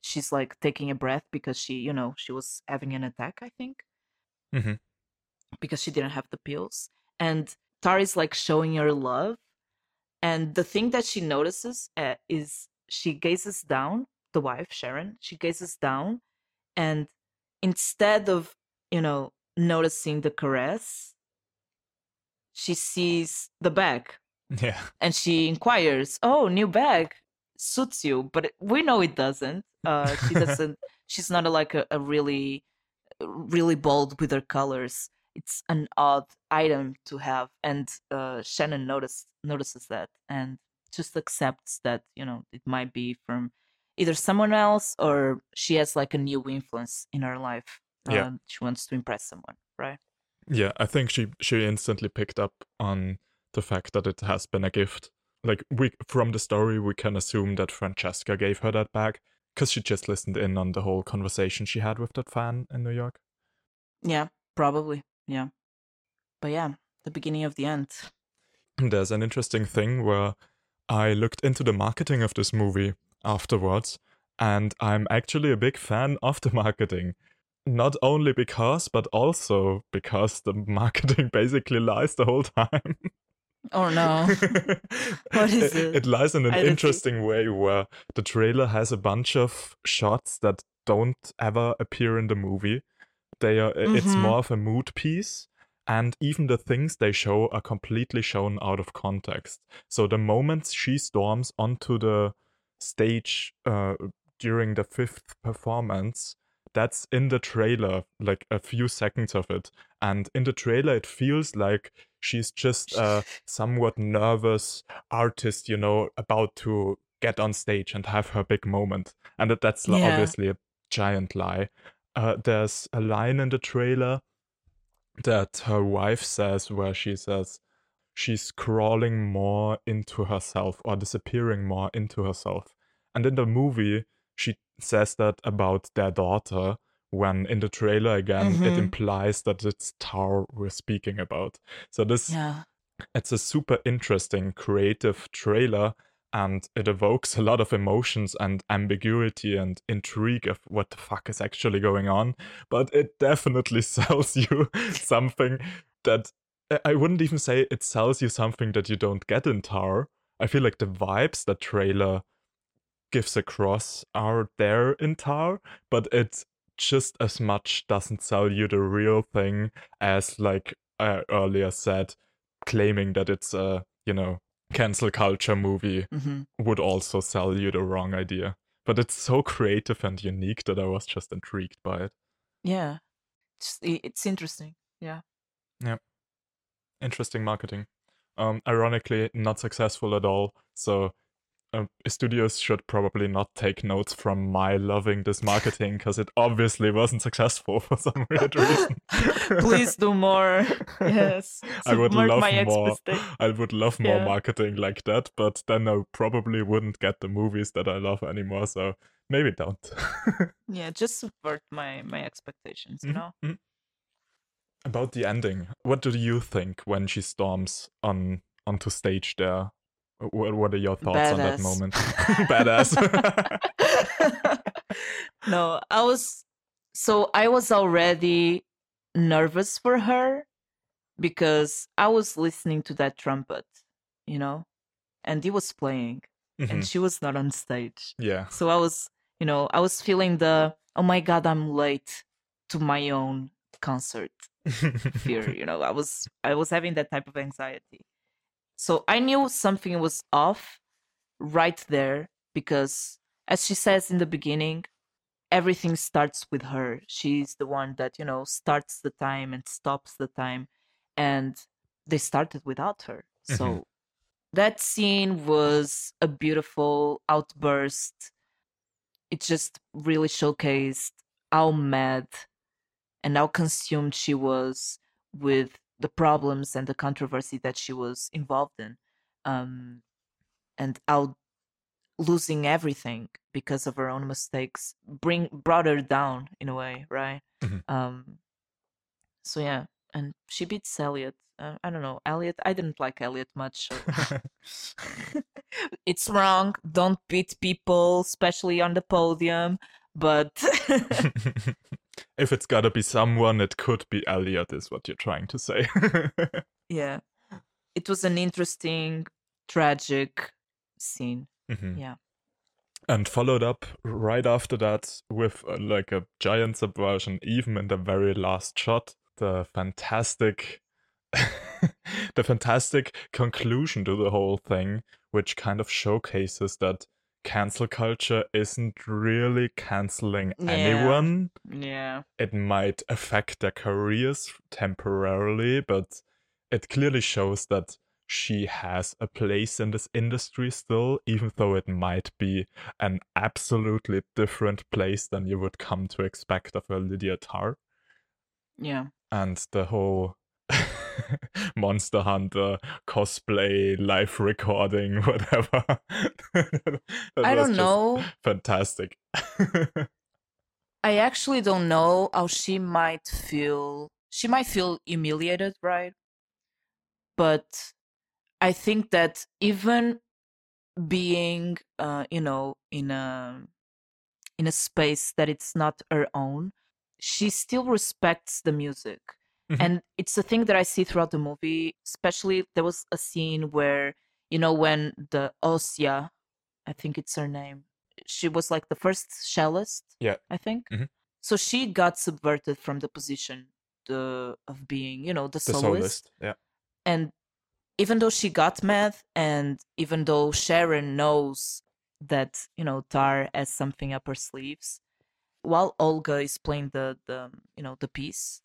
she's like taking a breath because she you know she was having an attack i think. Hmm because she didn't have the pills. And tar is like showing her love. And the thing that she notices uh, is she gazes down the wife sharon she gazes down. And instead of you know noticing the caress she sees the bag. <laughs> Yeah. and she inquires oh new bag suits you. But we know it doesn't uh she doesn't <laughs> she's not a, like a, a really really bold with her colors it's an odd item to have and uh shannon notice notices that and just accepts that you know it might be from either someone else or she has like a new influence in her life Yeah. um, she wants to impress someone right Yeah, I think she she instantly picked up on the fact that it has been a gift. Like we from the story we can assume that Francesca gave her that bag because she just listened in on the whole conversation she had with that fan in New York. yeah probably yeah but yeah the beginning of the end There's an interesting thing where I looked into the marketing of this movie afterwards, and I'm actually a big fan of the marketing. Not only because, but also because the <laughs> marketing basically lies the whole time. Oh no <laughs> What is it? It lies in an I interesting way where the trailer has a bunch of shots that don't ever appear in the movie. They are it's Mhm. more of a mood piece and even the things they show are completely shown out of context. So the moments she storms onto the stage uh, during the fifth performance, that's in the trailer, like a few seconds of it. And in the trailer, it feels like she's just a somewhat nervous artist, you know, about to get on stage and have her big moment. And that, that's Yeah. obviously a giant lie. Uh, there's a line in the trailer that her wife says where she says she's crawling more into herself or disappearing more into herself. And in the movie, she says that about their daughter when in the trailer again it Mhm. implies that it's Tar we're speaking about. So this yeah it's a super interesting creative trailer and it evokes a lot of emotions and ambiguity and intrigue of what the fuck is actually going on but it definitely <laughs> sells you something that I- i wouldn't even say it sells you something that you don't get in tar i feel like the vibes that trailer gives across are there in tar but it just as much doesn't sell you the real thing as like i earlier said claiming that it's a you know cancel culture movie hmm would also sell you the wrong idea. But it's so creative and unique that i was just intrigued by it. Yeah. It's, it's interesting. Yeah. yeah. Interesting marketing. Um ironically not successful at all. So um, studios should probably not take notes from my loving this marketing because it obviously wasn't successful <laughs> for some weird reason. <laughs> Please do more. <laughs> Yes. I would love more. I would love more Yeah. marketing like that, but then I probably wouldn't get the movies that I love anymore. So maybe don't. Yeah, just subvert my my expectations, you Mhm, know? mhm. About the ending, what do you think when she storms on onto stage there? What, what are your thoughts on that moment? <laughs> <laughs> Badass. <laughs> no, I was so I was already nervous for her because I was listening to that trumpet, you know, and he was playing Mhm, and she was not on stage. Yeah. So I was, you know, I was feeling the oh my god, I'm late to my own concert fear, you know. I was I was having that type of anxiety. So I knew something was off right there because as she says in the beginning, everything starts with her. She's the one that, you know, starts the time and stops the time and they started without her. So Mhm. that scene was a beautiful outburst. It just really showcased how mad and how consumed she was with the problems and the controversy that she was involved in um, and out losing everything because of her own mistakes bring brought her down in a way right Mhm. um so yeah and she beats elliot uh, i don't know elliot i didn't like elliot much so <laughs> <laughs> it's wrong don't beat people especially on the podium but <laughs> if it's gotta be someone, it could be Elliot, is what you're trying to say. <laughs> yeah it was an interesting tragic scene Mhm. yeah And followed up right after that with uh, like a giant subversion, even in the very last shot. The fantastic, <laughs> the fantastic conclusion to the whole thing, which kind of showcases that cancel culture isn't really canceling Yeah. anyone. yeah it might affect their careers temporarily, but it clearly shows that she has a place in this industry still, even though it might be an absolutely different place than you would come to expect of a Lydia Tár. yeah And the whole <laughs> Monster Hunter cosplay, live recording, <laughs> whatever. <laughs> I don't know Fantastic. I actually don't know how she might feel. She might feel humiliated, right? But I think that even being, uh, you know, in a in a space that it's not her own, she still respects the music, Mhm. and it's a thing that I see throughout the movie. Especially there was a scene where you know when the Ossia, I think it's her name, she was like the first cellist. Yeah. I think. Mhm. So she got subverted from the position the, of being, you know, the, the soloist. soloist. Yeah. And even though she got mad, and even though Sharon knows that you know Tár has something up her sleeves, while Olga is playing the the you know the piece,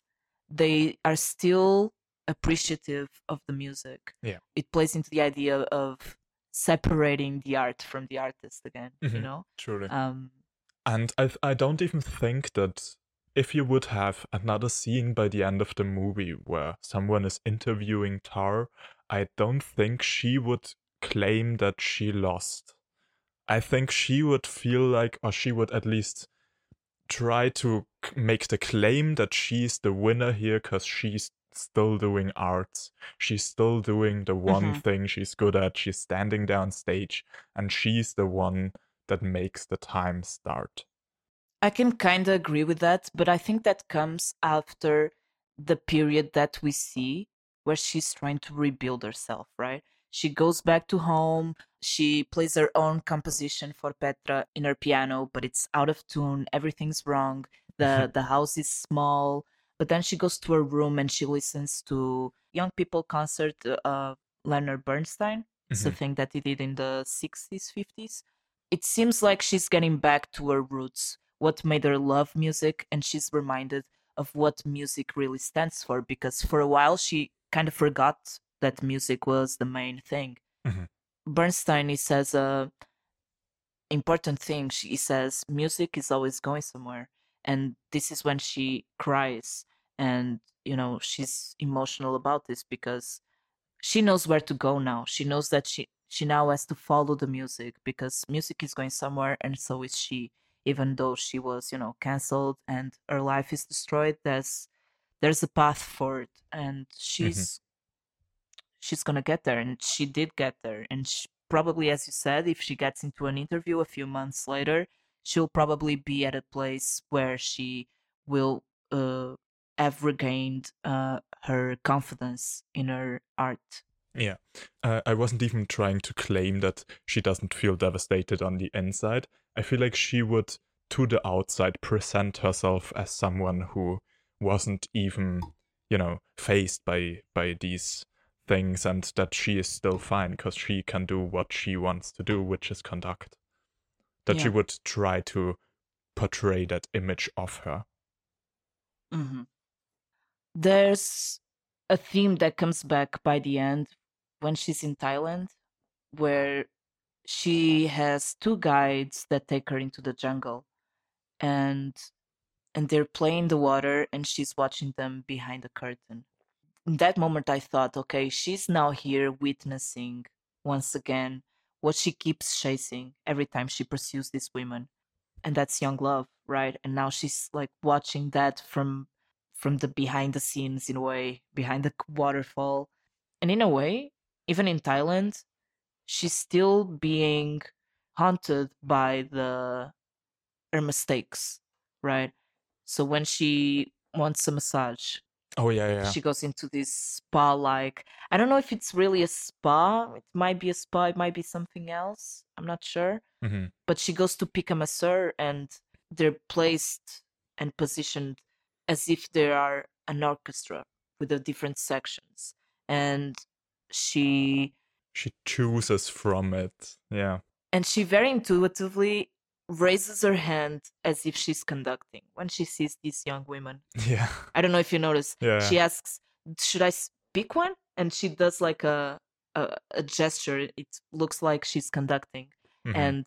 they are still appreciative of the music. Yeah. It plays into the idea of separating the art from the artist again. You Mhm. know. Truly. Um. And I I don't even think that if you would have another scene by the end of the movie where someone is interviewing Tár, I don't think she would claim that she lost. I think she would feel like, or she would at least try to make the claim that she's the winner here because she's still doing arts. She's still doing the one Mhm. thing she's good at. She's standing there on stage, and she's the one that makes the time start. I can kind of agree with that, but I think that comes after the period that we see where she's trying to rebuild herself, right? She goes back to home, she plays her own composition for Petra in her piano, but it's out of tune, everything's wrong. The <laughs> the house is small, but then she goes to her room and she listens to young people concert uh, of Leonard Bernstein. It's a thing that he did in the 60s, 50s. It seems like she's getting back to her roots, what made her love music, and she's reminded of what music really stands for because for a while she kind of forgot that music was the main thing. Mhm. Bernstein he says uh, important thing. She says music is always going somewhere, and this is when she cries, and you know she's emotional about this because she knows where to go now. She knows that she she now has to follow the music because music is going somewhere, and so is she. Even though she was, you know, cancelled and her life is destroyed, there's there's a path for it, and she's she's gonna get there, and she did get there, and she, probably, as you said, if she gets into an interview a few months later, she'll probably be at a place where she will uh, have regained uh, her confidence in her art. Yeah. Uh, I wasn't even trying to claim that she doesn't feel devastated on the inside. I feel like she would, to the outside, present herself as someone who wasn't even, you know, faced by by these things and that she is still fine because she can do what she wants to do, which is conduct. That she would try to portray that image of her. hmm There's a theme that comes back by the end when she's in Thailand, where she has two guides that take her into the jungle, and and they're playing the water, and she's watching them behind the curtain. That moment, I thought, okay, she's now here witnessing once again what she keeps chasing every time she pursues these women. And that's young love right? And now she's like watching that from from the behind the scenes in a way behind the waterfall. And in a way even in thailand she's still being haunted by the her mistakes right? So when she wants a massage Oh yeah, yeah. she goes into this spa like i don't know if it's really a spa it might be a spa it might be something else i'm not sure hmm but she goes to pick a masseur and they're placed and positioned as if they are an orchestra with the different sections and she She chooses from it. Yeah. and she very intuitively raises her hand as if she's conducting when she sees these young women <laughs> Yeah. i don't know if you notice Yeah. she asks should I pick one and she does like a a, a gesture it looks like she's conducting Mhm. and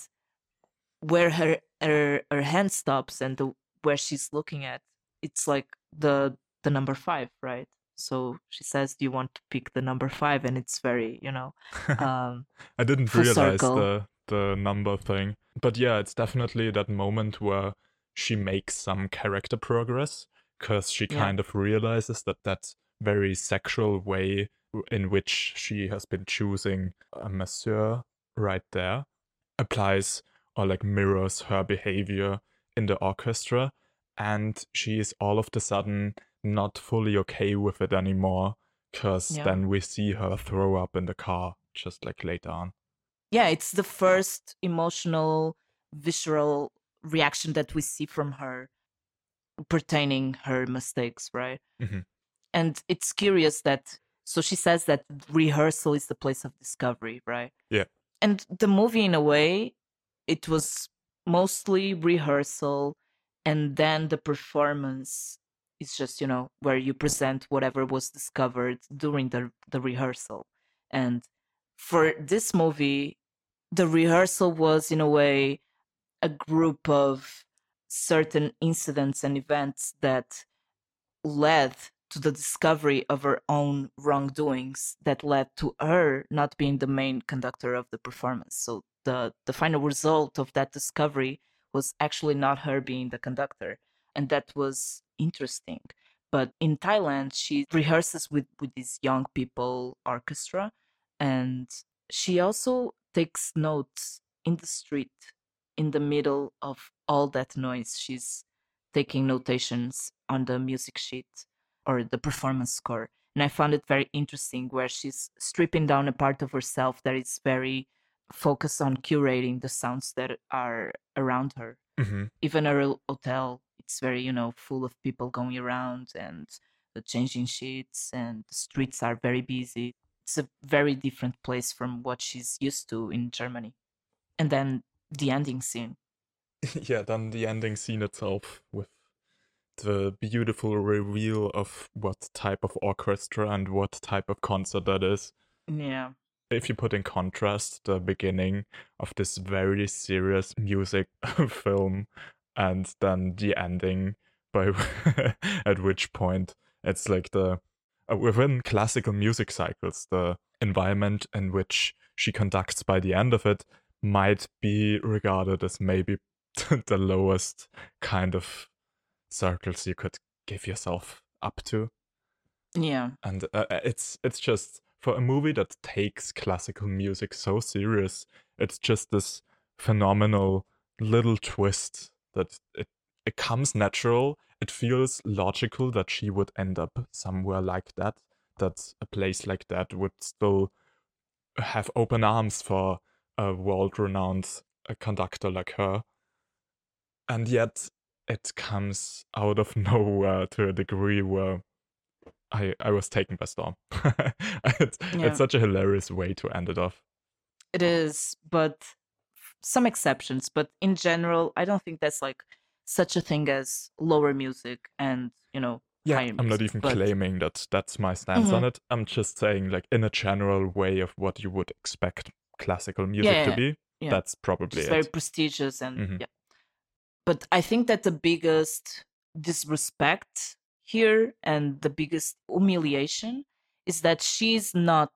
where her her her hand stops and the where she's looking at it's like the the number five right so she says do you want to pick the number five and it's very you know <laughs> um I didn't realize circle. the the number thing. But yeah, it's definitely that moment where she makes some character progress because she Yeah. kind of realizes that that very sexual way in which she has been choosing a masseur right there applies or like mirrors her behavior in the orchestra and she is all of the sudden not fully okay with it anymore because Yeah. then we see her throw up in the car just like later on yeah it's the first emotional visceral reaction that we see from her pertaining her mistakes right Mhm. and it's curious that so she says that rehearsal is the place of discovery right Yeah. and the movie in a way it was mostly rehearsal and then the performance is just you know where you present whatever was discovered during the the rehearsal and for this movie the rehearsal was in a way a group of certain incidents and events that led to the discovery of her own wrongdoings that led to her not being the main conductor of the performance. So the the final result of that discovery was actually not her being the conductor and that was interesting. But in thailand she rehearses with with this young people orchestra and she also takes notes in the street in the middle of all that noise. She's taking notations on the music sheet or the performance score and i found it very interesting where she's stripping down a part of herself that is very focused on curating the sounds that are around her. Hmm even her ho- hotel it's very you know full of people going around and the changing sheets and the streets are very busy it's a very different place from what she's used to in germany. And then the ending scene. <laughs> Yeah, then the ending scene itself with the beautiful reveal of what type of orchestra and what type of concert that is. yeah. If you put in contrast the beginning of this very serious music <laughs> film and then the ending by <laughs> at which point it's like the within classical music cycles the environment in which she conducts by the end of it might be regarded as maybe <laughs> the lowest kind of circles you could give yourself up to Yeah. and uh, uh, it's it's just for a movie that takes classical music so serious it's just this phenomenal little twist that it it comes natural it feels logical that she would end up somewhere like that that a place like that would still have open arms for a world-renowned uh, conductor like her and yet it comes out of <laughs> nowhere to a degree where I I was taken by storm. <laughs> it's, Yeah. it's such a hilarious way to end it off. It is, but some exceptions. But in general, I don't think that's like such a thing as lower music and you know higher I'm not even but- claiming that that's my stance on Mhm. it. I'm just saying, like in a general way of what you would expect classical music yeah, to be. yeah. That's probably it. very prestigious and Mhm. yeah. But I think that the biggest disrespect here and the biggest humiliation is that she's not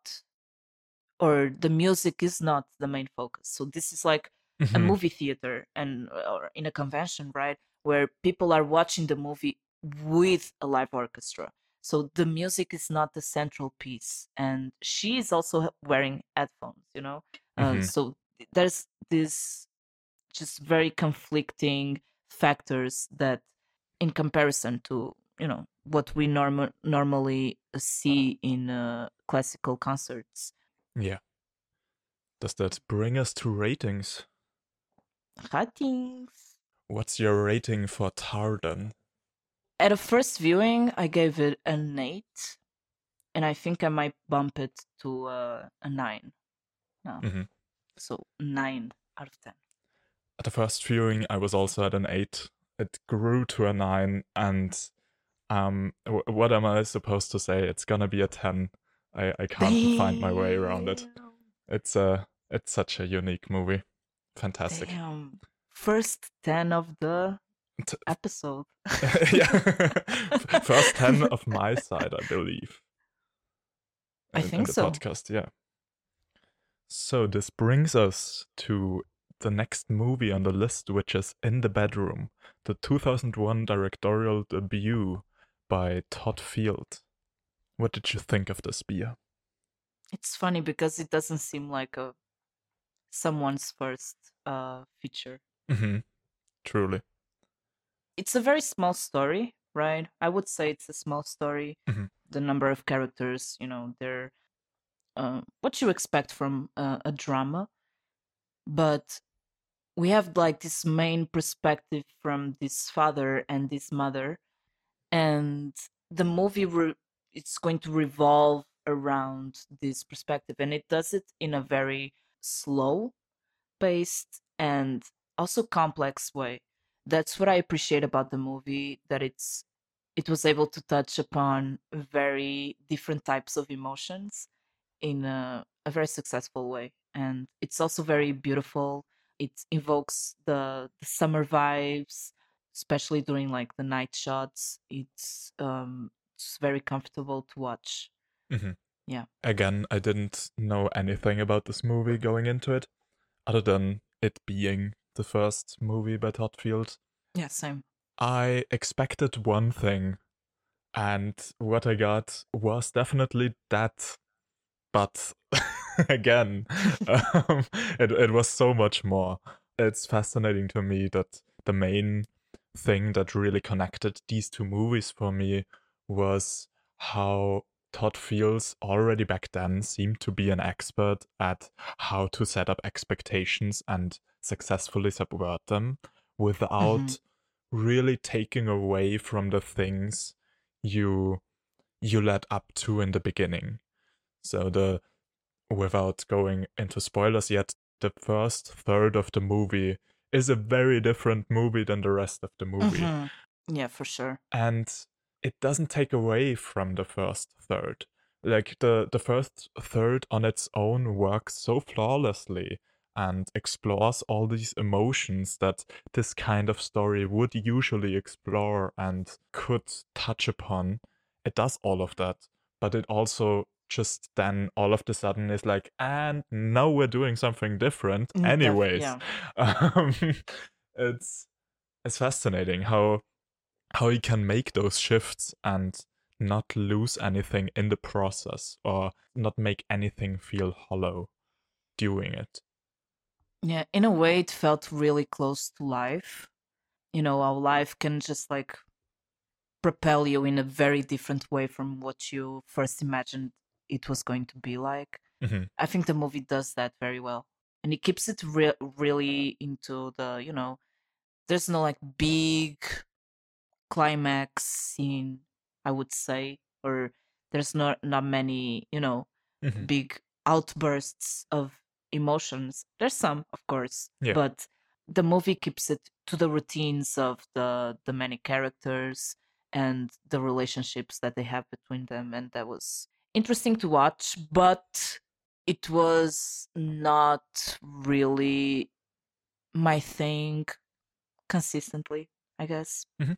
or the music is not the main focus. So this is like a Mhm. movie theater and or in a convention, right? Where people are watching the movie with a live orchestra. So the music is not the central piece, and she is also wearing headphones. You know, uh, Mhm. so there's this just very conflicting factors that, in comparison to you know what we normal normally see in uh, classical concerts, Yeah. Does that bring us to ratings? Ratings. What's your rating for Tár then? At a first viewing, I gave it an eight, and I think I might bump it to uh, a nine. No, Mhm. so nine out of ten. At the first viewing, I was also at an eight. It grew to a nine, and um, w- what am I supposed to say? It's gonna be a ten. I I can't find my way around it. It's a it's such a unique movie, fantastic. Damn. First ten of the T- episode. <laughs> yeah, first ten <laughs> of my side, I believe. I in- in think the so. Podcast, yeah. So this brings us to the next movie on the list, which is In the Bedroom, the 2001 directorial debut by Todd Field. What did you think of this beer? It's funny because it doesn't seem like a someone's first uh feature. hmm Truly. it's a very small story, right? I would say it's a small story. Mhm. The number of characters, you know, they're uh, what you expect from uh, a drama, but we have like this main perspective from this father and this mother, and the movie re- it's going to revolve around this perspective, and it does it in a very slow paced and also complex way. That's what I appreciate about the movie that it's it was able to touch upon very different types of emotions in a, a very successful way. And it's also very beautiful. It evokes the, the summer vibes especially during like the night shots. It's um it's very comfortable to watch Again, I didn't know anything about this movie going into it, other than it being the first movie by Todd Field. yeah same I expected one thing, and what I got was definitely that. But <laughs> again, <laughs> um, it, it was so much more. It's fascinating to me that the main thing that really connected these two movies for me was how Todd Fields already back then seemed to be an expert at how to set up expectations and successfully subvert them without really taking away from the things you you led up to in the beginning. So the without going into spoilers yet, the first third of the movie is a very different movie than the rest of the movie. Mhm. yeah for sure And it doesn't take away from the first third. like the the first third on its own works so flawlessly and explores all these emotions that this kind of story would usually explore and could touch upon it does all of that but it also just then all of the sudden is like and now we're doing something different Mm, anyways yeah. <laughs> um, it's it's fascinating how how you can make those shifts and not lose anything in the process or not make anything feel hollow doing it Yeah, in a way, it felt really close to life. You know, how life can just like propel you in a very different way from what you first imagined it was going to be like. Mhm. I think the movie does that very well. And it keeps it re- really into the, you know, there's no like big climax scene, I would say, or there's not not many, you know, Mhm. big outbursts of emotions. There's some, of course, Yeah. but the movie keeps it to the routines of the the many characters and the relationships that they have between them, and that was interesting to watch. But it was not really my thing consistently. I guess Mhm.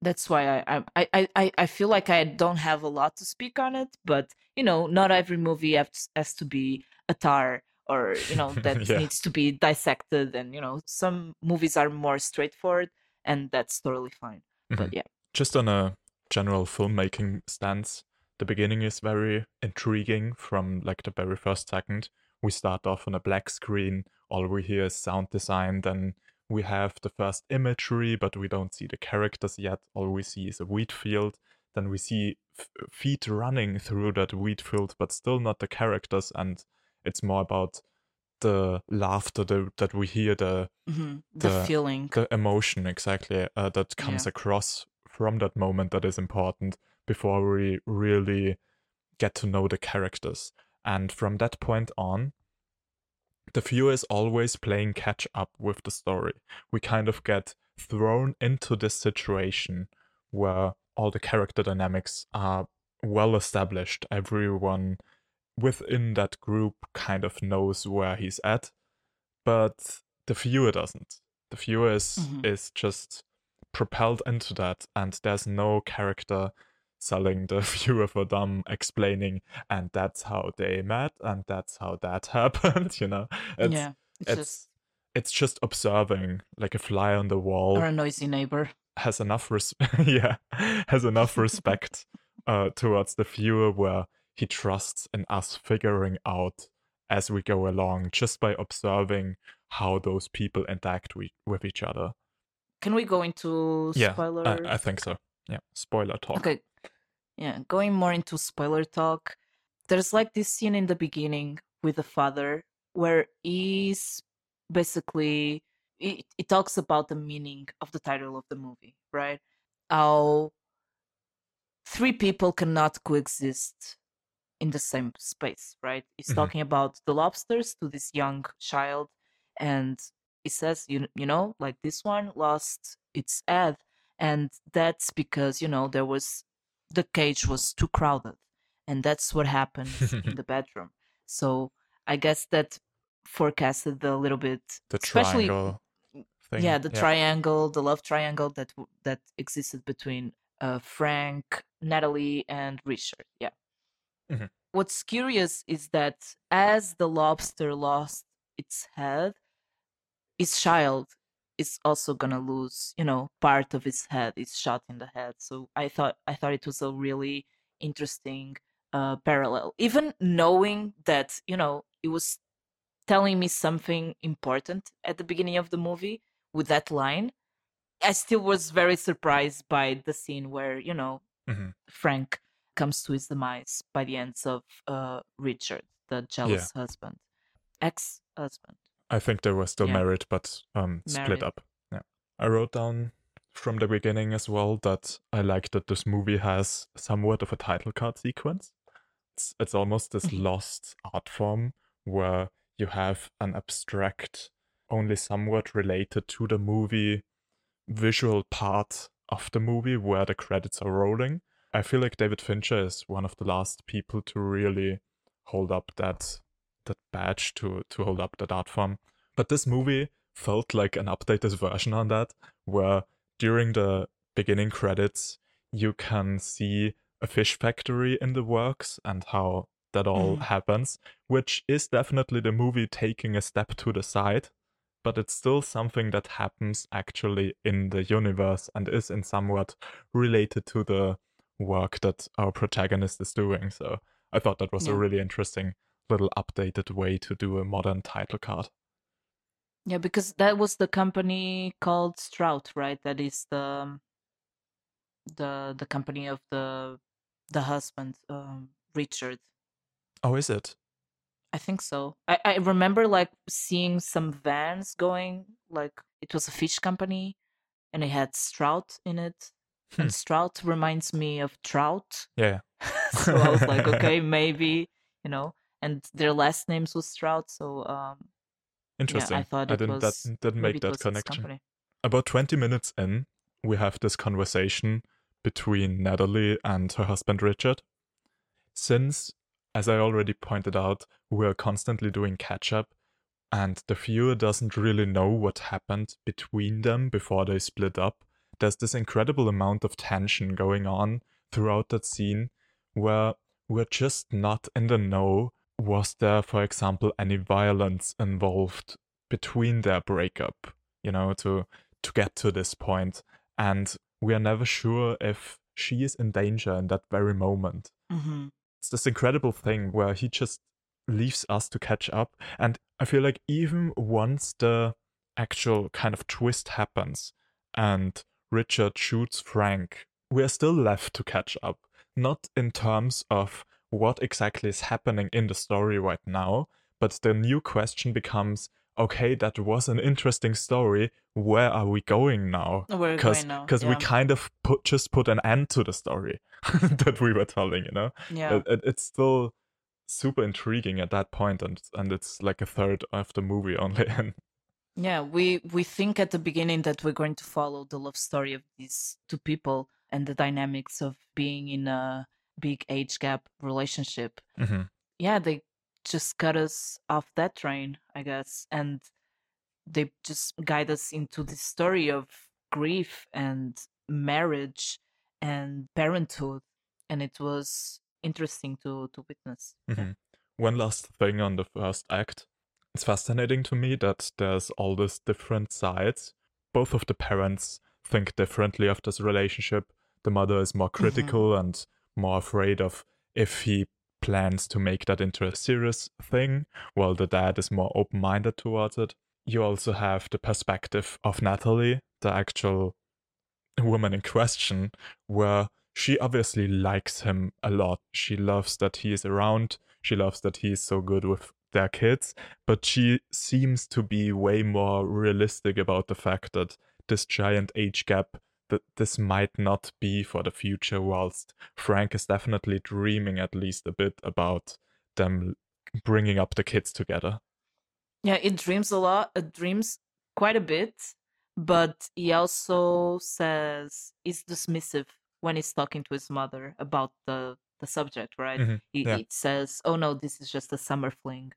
That's why I, I I I feel like I don't have a lot to speak on it. But you know, not every movie has, has to be a Tár or you know <laughs> that Yeah. needs to be dissected. And you know, some movies are more straightforward, and that's totally fine. But Mhm. yeah, just on a general filmmaking stance the beginning is very intriguing from like the very first second we start off on a black screen all we hear is sound design then we have the first imagery but we don't see the characters yet all we see is a wheat field then we see f- feet running through that wheat field but still not the characters and it's more about the laughter the, that we hear the Mhm. the, The- feeling. the emotion exactly uh, that comes Yeah. across from that moment that is important before we really get to know the characters and from that point on the viewer is always playing catch up with the story. We kind of get thrown into this situation where all the character dynamics are well established. Everyone within that group kind of knows where he's at but the viewer doesn't. The viewer is Mhm. is just propelled into that and there's no character selling the <laughs> viewer for dumb explaining and that's how they met and that's how that <laughs> happened you know it's yeah, it's, it's just it's just observing like a fly on the wall or a noisy neighbor. has enough res- <laughs> yeah has enough respect uh, towards the viewer where he trusts in us figuring out as we go along just by observing how those people interact we- with each other Can we go into yeah spoiler? I, I think so yeah spoiler talk Okay. Yeah, going more into spoiler talk. There's like this scene in the beginning with the father where he's basically it, it talks about the meaning of the title of the movie, right? How three people cannot coexist in the same space, right? He's Mhm. talking about the lobsters to this young child, and he says, you you know, like this one lost its head, and that's because you know there was the cage was too crowded, and that's what happened in the <laughs> bedroom. So I guess that forecasted a little bit, the especially triangle thing yeah the triangle the love triangle that that existed between uh, frank natalie and richard yeah Mhm. what's curious is that as the lobster lost its head his child is also gonna lose you know part of his head is shot in the head. So i thought i thought it was a really interesting uh parallel. Even knowing that you know it was telling me something important at the beginning of the movie with that line i still was very surprised by the scene where you know Mhm. frank comes to his demise by the ends of uh richard the jealous husband ex-husband I think they were still Yeah. married, but um, split up. Yeah. I wrote down from the beginning as well that I like that this movie has somewhat of a title card sequence. It's it's almost this Mhm. lost art form where you have an abstract, only somewhat related to the movie visual part of the movie where the credits are rolling, I feel like David Fincher is one of the last people to really hold up that that badge to to hold up that art form. But this movie felt like an updated version on that, where during the beginning credits you can see a fish factory in the works and how that all Mhm. happens, which is definitely the movie taking a step to the side, but it's still something that happens actually in the universe and is in somewhat related to the work that our protagonist is doing. So I thought that was a really interesting little updated way to do a modern title card. Yeah, because that was the company called Strout, right? That is the the the company of the the husband, um, Richard. Oh, is it? I think so. I, I remember like seeing some vans going, like it was a fish company and it had Strout in it. Hmm. And Strout reminds me of trout. Yeah. <laughs> so I was like, <laughs> okay, maybe, you know, and their last names was Strout, so um Interesting. yeah, I thought it didn't was that didn't make that connection. About 20 minutes in, we have this conversation between Natalie and her husband Richard. Since, as I already pointed out, we are constantly doing catch up, and the viewer doesn't really know what happened between them before they split up, there's this incredible amount of tension going on throughout that scene where we're just not in the know. Was there, for example, any violence involved between their breakup? You know, to to get to this point, and we are never sure if she is in danger in that very moment. hmm It's this incredible thing where he just leaves us to catch up, and I feel like even once the actual kind of twist happens and Richard shoots Frank, we are still left to catch up. Not in terms of what exactly is happening in the story right now, but the new question becomes okay, that was an interesting story. Where are we going now? Because going now. we kind of put just put an end to the story <laughs> that we were telling, you know? yeah. It, it- it's still super intriguing at that point and and it's like a third of the movie only <laughs> and Yeah, we we think at the beginning that we're going to follow the love story of these two people and the dynamics of being in a big age gap relationship. Mhm. Yeah, they just cut us off that train, I guess, and they just guide us into the story of grief and marriage and parenthood, and it was interesting to to witness. Mhm. One last thing on the first act. It's fascinating to me that there's all these different sides. Both of the parents think differently of this relationship. The mother is more critical and more afraid of if he plans to make that into a serious thing, while the dad is more open minded towards it. You also have the perspective of Natalie, the actual woman in question, where she obviously likes him a lot. She loves that he is around. She loves that he is so good with their kids. But she seems to be way more realistic about the fact that this giant age gap that this might not be for the future whilst Frank is definitely dreaming at least a bit about them bringing up the kids together. Yeah, it dreams a lot. It dreams quite a bit, but he also says he's dismissive when he's talking to his mother about the the subject, right? Mhm, He, yeah. It says, "Oh no, this is just a summer fling.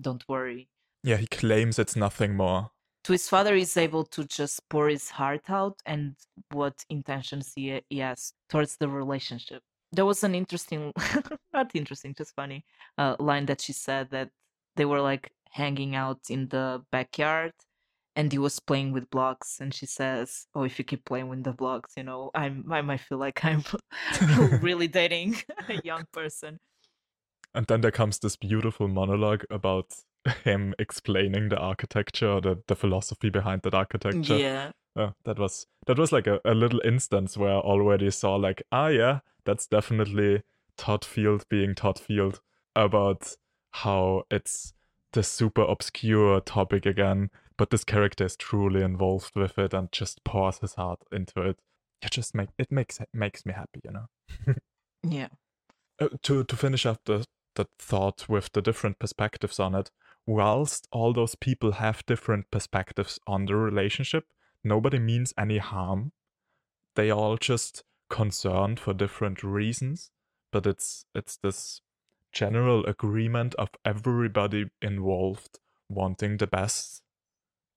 Don't worry." Yeah, he claims it's nothing more. To his father, he's able to just pour his heart out and what intentions he, he has towards the relationship. There was an interesting, <laughs> not interesting, just funny uh, line that she said that they were like hanging out in the backyard and he was playing with blocks and she says oh if you keep playing with the blocks you know i'm i might feel like i'm <laughs> <laughs> really dating a young person And then there comes this beautiful monologue about <laughs> him explaining the architecture, the, the philosophy behind that architecture. yeah Oh, that was that was like a, a little instance where I already saw like, ah yeah, that's definitely Todd Field being Todd Field about how it's the super obscure topic again, but this character is truly involved with it and just pours his heart into it. It just make it makes it makes me happy, you know. <laughs> yeah uh, to to finish up the the thought with the different perspectives on it whilst all those people have different perspectives on the relationship nobody means any harm they are all just concerned for different reasons, but it's it's this general agreement of everybody involved wanting the best,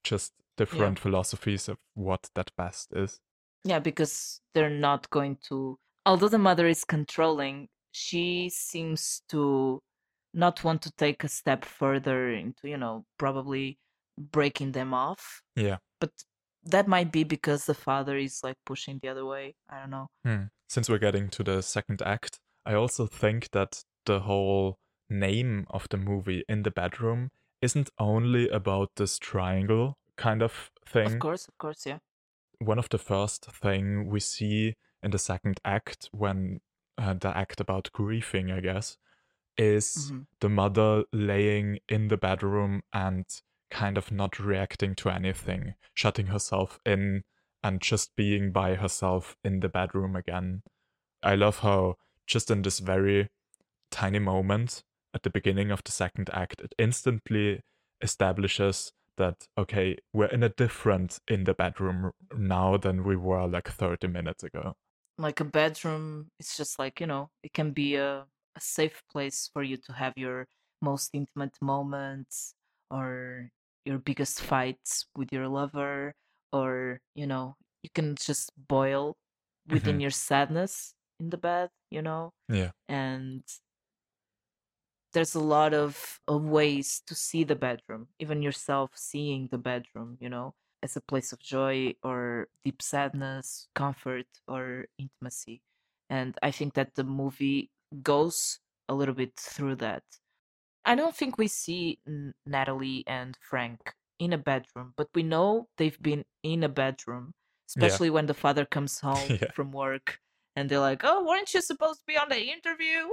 just different philosophies of what that best is. Yeah, because they're not going to. Although the mother is controlling, she seems to not want to take a step further into, you know, probably breaking them off. Yeah. But that might be because the father is like pushing the other way. I don't know. Hmm. Since we're getting to the second act, I also think that the whole name of the movie in the bedroom isn't only about this triangle kind of thing. Of course, of course, yeah. One of the first thing we see in the second act when uh, the act about grieving, I guess, is Mhm. the mother laying in the bedroom and kind of not reacting to anything, shutting herself in and just being by herself in the bedroom again. I love how just in this very tiny moment at the beginning of the second act, it instantly establishes that okay, we're in a different in the bedroom now than we were like 30 minutes ago. Like a bedroom, it's just like, you know, it can be a, a safe place for you to have your most intimate moments or your biggest fights with your lover or, you know, you can just boil within Mhm. your sadness in the bed, you know? Yeah. and there's a lot of, of ways to see the bedroom even yourself seeing the bedroom you know as a place of joy or deep sadness comfort or intimacy and i think that the movie goes a little bit through that i don't think we see natalie and frank in a bedroom but we know they've been in a bedroom Yeah. especially when the father comes home <laughs> Yeah. from work and they're like oh weren't you supposed to be on the interview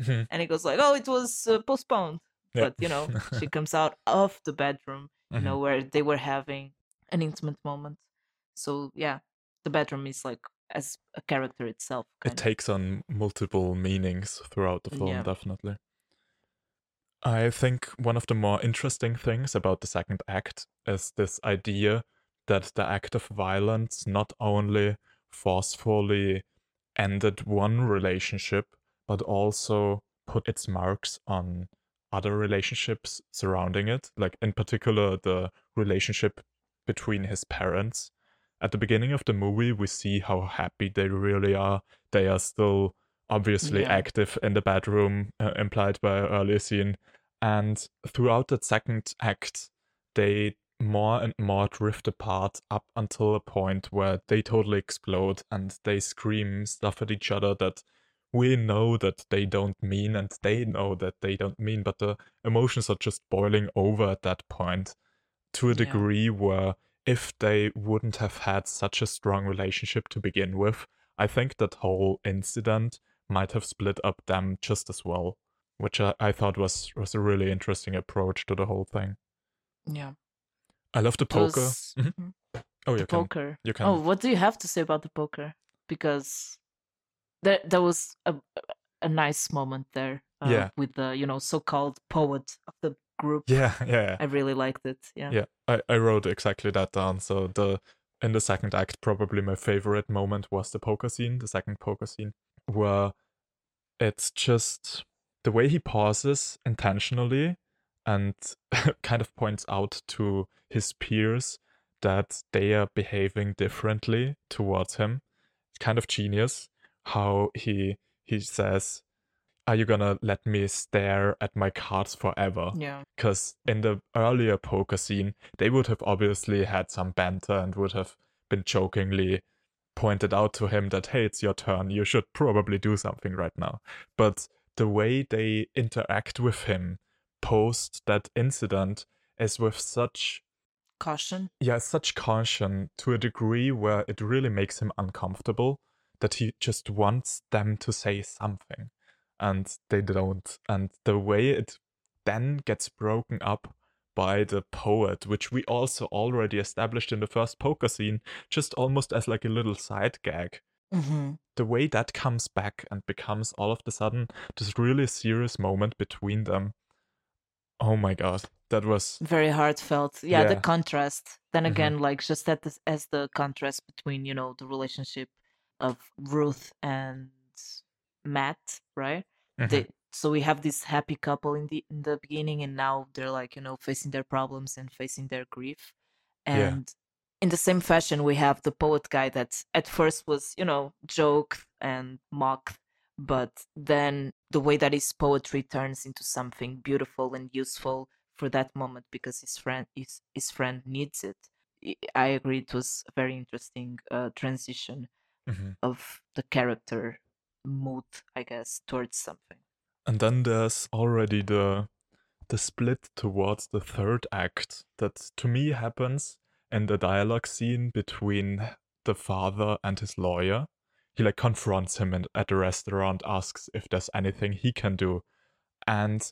Mhm. and he goes like oh it was uh, postponed Yeah. but you know she <laughs> comes out of the bedroom you know Mhm. where they were having an intimate moment so yeah the bedroom is like as a character itself it of. takes on multiple meanings throughout the film Yeah. definitely i think one of the more interesting things about the second act is this idea that the act of violence not only forcefully ended one relationship but also put its marks on other relationships surrounding it like in particular the relationship between his parents at the beginning of the movie we see how happy they really are they are still obviously Yeah. active in the bedroom uh, implied by an earlier scene and throughout the second act they more and more drift apart up until a point where they totally explode and they scream stuff at each other that we know that they don't mean and they know that they don't mean but the emotions are just boiling over at that point to a Yeah. degree where if they wouldn't have had such a strong relationship to begin with, I think that whole incident might have split up them just as well, which I, I thought was was a really interesting approach to the whole thing. yeah I love the poker. Those- Mhm. Mhm. Oh, the you can. poker You can. oh what do you have to say about the poker because there there was a a nice moment there uh, Yeah. with the you know so-called poet of the group <laughs> Yeah, yeah, i really liked it yeah yeah. I, I wrote exactly that down. So the in the second act, probably my favorite moment was the poker scene, the second poker scene, where it's just the way he pauses intentionally and <laughs> kind of points out to his peers that they are behaving differently towards him. It's kind of genius how he he says, "Are you gonna let me stare at my cards forever?" yeah because in the earlier poker scene, they would have obviously had some banter and would have been jokingly pointed out to him that, hey, it's your turn, you should probably do something right now. But the way they interact with him post that incident is with such caution yeah, such caution to a degree where it really makes him uncomfortable that he just wants them to say something and they don't. And the way it then gets broken up by the poet, which we also already established in the first poker scene, just almost as like a little side gag. hmm The way that comes back and becomes all of the sudden this really serious moment between them. Oh my god, that was very heartfelt yeah, the contrast then Mhm. again like just at this, as the contrast between you know the relationship of Ruth and Matt, right? Mhm. They, so we have this happy couple in the in the beginning, and now they're like you know facing their problems and facing their grief, Yeah. and in the same fashion we have the poet guy that at first was you know joked and mocked, but then the way that his poetry turns into something beautiful and useful for that moment because his friend his, his friend needs it. I- agree it was a very interesting uh, transition Mhm. of the character mood, I guess, towards something. And then there's already the the split towards the third act that to me happens in the dialogue scene between the father and his lawyer. He like confronts him and at the restaurant, asks if there's anything he can do. And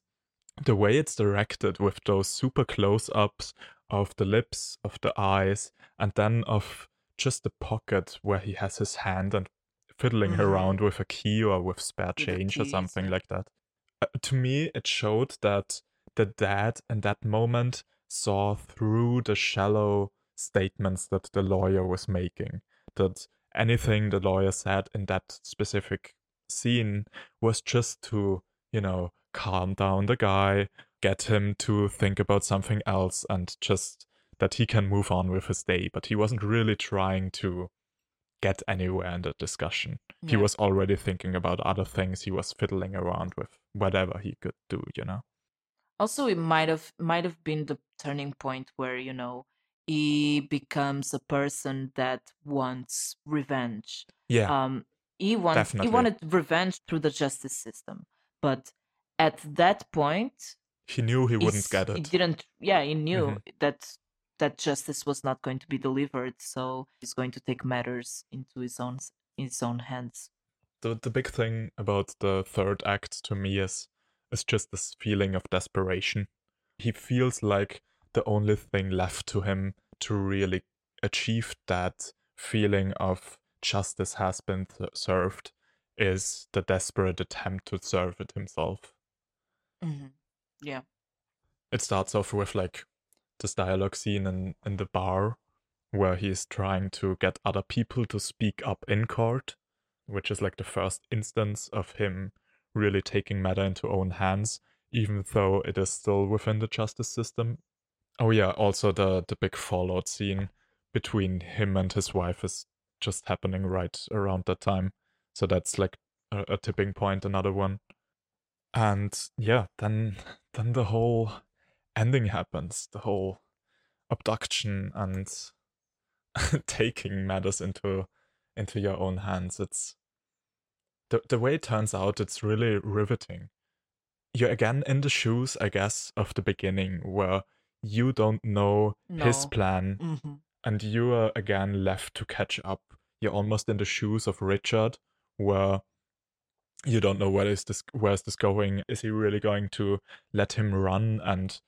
the way it's directed with those super close ups of the lips, of the eyes, and then of just the pocket where he has his hand and fiddling Mhm. around with a key or with spare change or something yeah. like that. Uh, to me, it showed that the dad in that moment saw through the shallow statements that the lawyer was making. That anything the lawyer said in that specific scene was just to, you know, calm down the guy, get him to think about something else, and just that he can move on with his day. But he wasn't really trying to get anywhere in the discussion. He was already thinking about other things. He was fiddling around with whatever he could do, you know? Also, it might have might have been the turning point where you know he becomes a person that wants revenge. Yeah. Um, he wants Definitely. he wanted revenge through the justice system, but at that point, he knew he wouldn't get it. He didn't. Yeah, he knew Mhm. that that justice was not going to be delivered, so he's going to take matters into his own his own hands. the the big thing about the third act to me is is just this feeling of desperation. He feels like the only thing left to him to really achieve that feeling of justice has been th- served is the desperate attempt to serve it himself. hmm Yeah. It starts off with like this dialogue scene in, in the bar where he's trying to get other people to speak up in court, which is like the first instance of him really taking matter into own hands, even though it is still within the justice system. Oh yeah, also the the big fallout scene between him and his wife is just happening right around that time. So that's like a, a tipping point, another one. And yeah, then <laughs> then the whole ending happens, the whole abduction and <laughs> taking matters into into your own hands. It's the the way it turns out, it's really riveting. You're again in the shoes, I guess, of the beginning where you don't know his No. plan hmm and you are again left to catch up. You're almost in the shoes of Richard, where you don't know where is this where is this going. Is he really going to let him run? And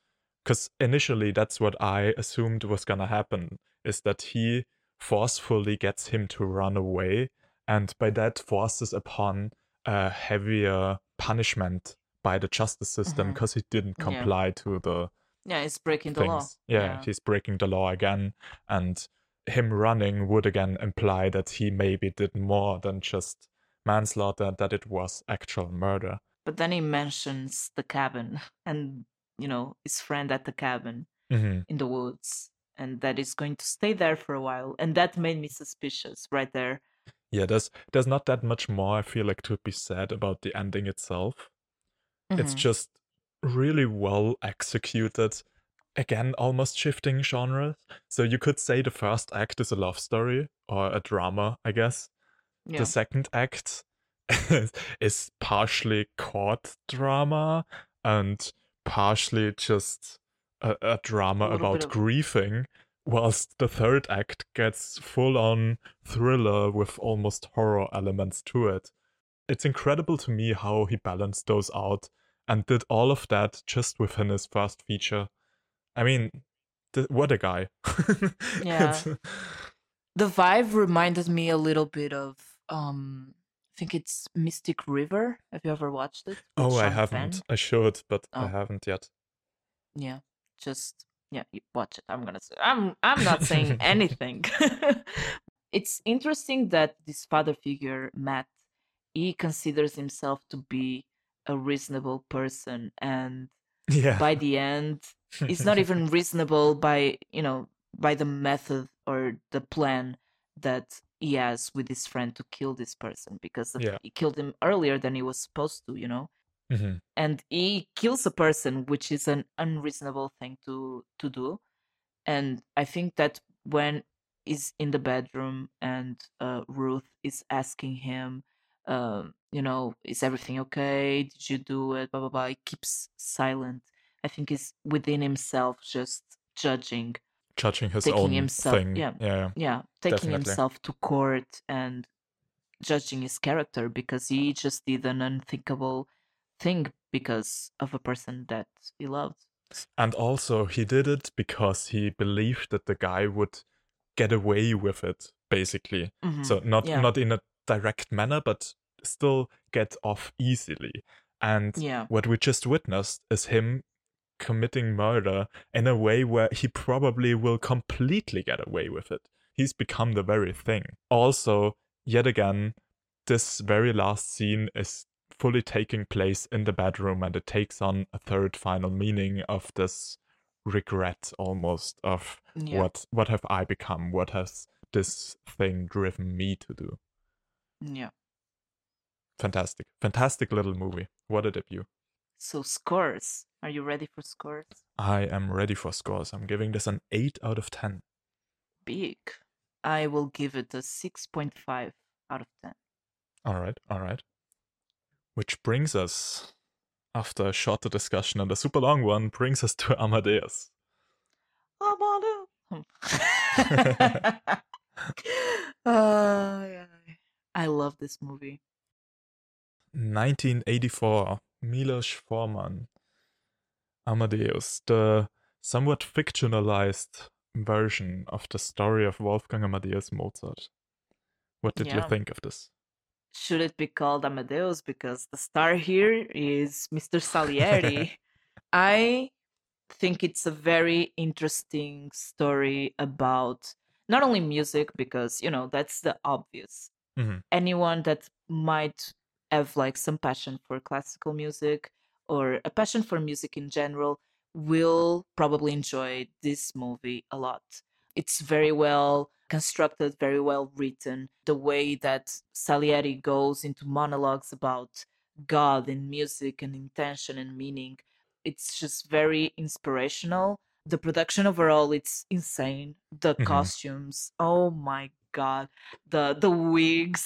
because initially that's what I assumed was gonna happen is that he forcefully gets him to run away, and by that forces upon a heavier punishment by the justice system mm-hmm. because he didn't Yeah. comply to the Yeah, it's breaking the law. things. Yeah, he's breaking the law again, and him running would again imply that he maybe did more than just manslaughter, that it was actual murder. But then he mentions the cabin and you know his friend at the cabin hmm in the woods, and that is going to stay there for a while, and that made me suspicious right there. Yeah, there's there's not that much more I feel like to be said about the ending itself. It's Mhm. just really well executed. Again, almost shifting genres. So you could say the first act is a love story or a drama, I guess. yeah. The second act <laughs> is partially court drama and partially just a, a drama A about of- grieving, whilst the third act gets full on thriller with almost horror elements to it. It's incredible to me how he balanced those out and did all of that just within his first feature. I mean, th- what a guy. <laughs> Yeah. The vibe reminded me a little bit of um think it's Mystic River. Have you ever watched it? Oh, I haven't. Penn? I should, but I Oh. haven't yet. Yeah, just yeah, you watch it. I'm gonna say I'm I'm not saying <laughs> anything. <laughs> it's interesting that this father figure, Matt, he considers himself to be a reasonable person and Yeah. by the end <laughs> it's not even reasonable by you know by the method or the plan that he has with his friend to kill this person because Yeah. he killed him earlier than he was supposed to you know? Mhm. and he kills a person which is an unreasonable thing to to do. And i think that when he's in the bedroom and uh, ruth is asking him um, you know is everything okay? Did you do it? Blah blah blah. He keeps silent. I think he's within himself just judging Judging his taking own himself- thing. yeah. yeah. yeah taking Definitely. himself to court and judging his character because he just did an unthinkable thing because of a person that he loved And also, he did it because he believed that the guy would get away with it, basically. Mhm. So not Yeah. not in a direct manner, but still get off easily. And Yeah. what we just witnessed is him committing murder in a way where he probably will completely get away with it. He's become the very thing. Also, yet again, this very last scene is fully taking place in the bedroom and it takes on a third final meaning of this regret almost of Yeah. what what have I become? What has this thing driven me to do? yeah Fantastic. Fantastic little movie. What a debut. So scores are you ready for scores I am ready for scores. I'm giving this an 8 out of 10. big i will give it a 6.5 out of 10 All right, all right. Which brings us, after a shorter discussion and a super long one, brings us to <laughs> Amadeus. Uh, <laughs> <laughs> yeah. I love this movie. 1984, Milos Forman. Amadeus, the somewhat fictionalized version of the story of Wolfgang Amadeus Mozart. What did you think of this? Should it be called Amadeus because the star here is Mr. Salieri? <laughs> I think it's a very interesting story about not only music because you know that's the obvious. Mhm. Anyone that might have like some passion for classical music or a passion for music in general will probably enjoy this movie a lot. It's very well constructed, very well written. The way that Salieri goes into monologues about God and music and intention and meaning, it's just very inspirational. The production overall, it's insane. The Mhm. costumes, oh my god, the the wigs.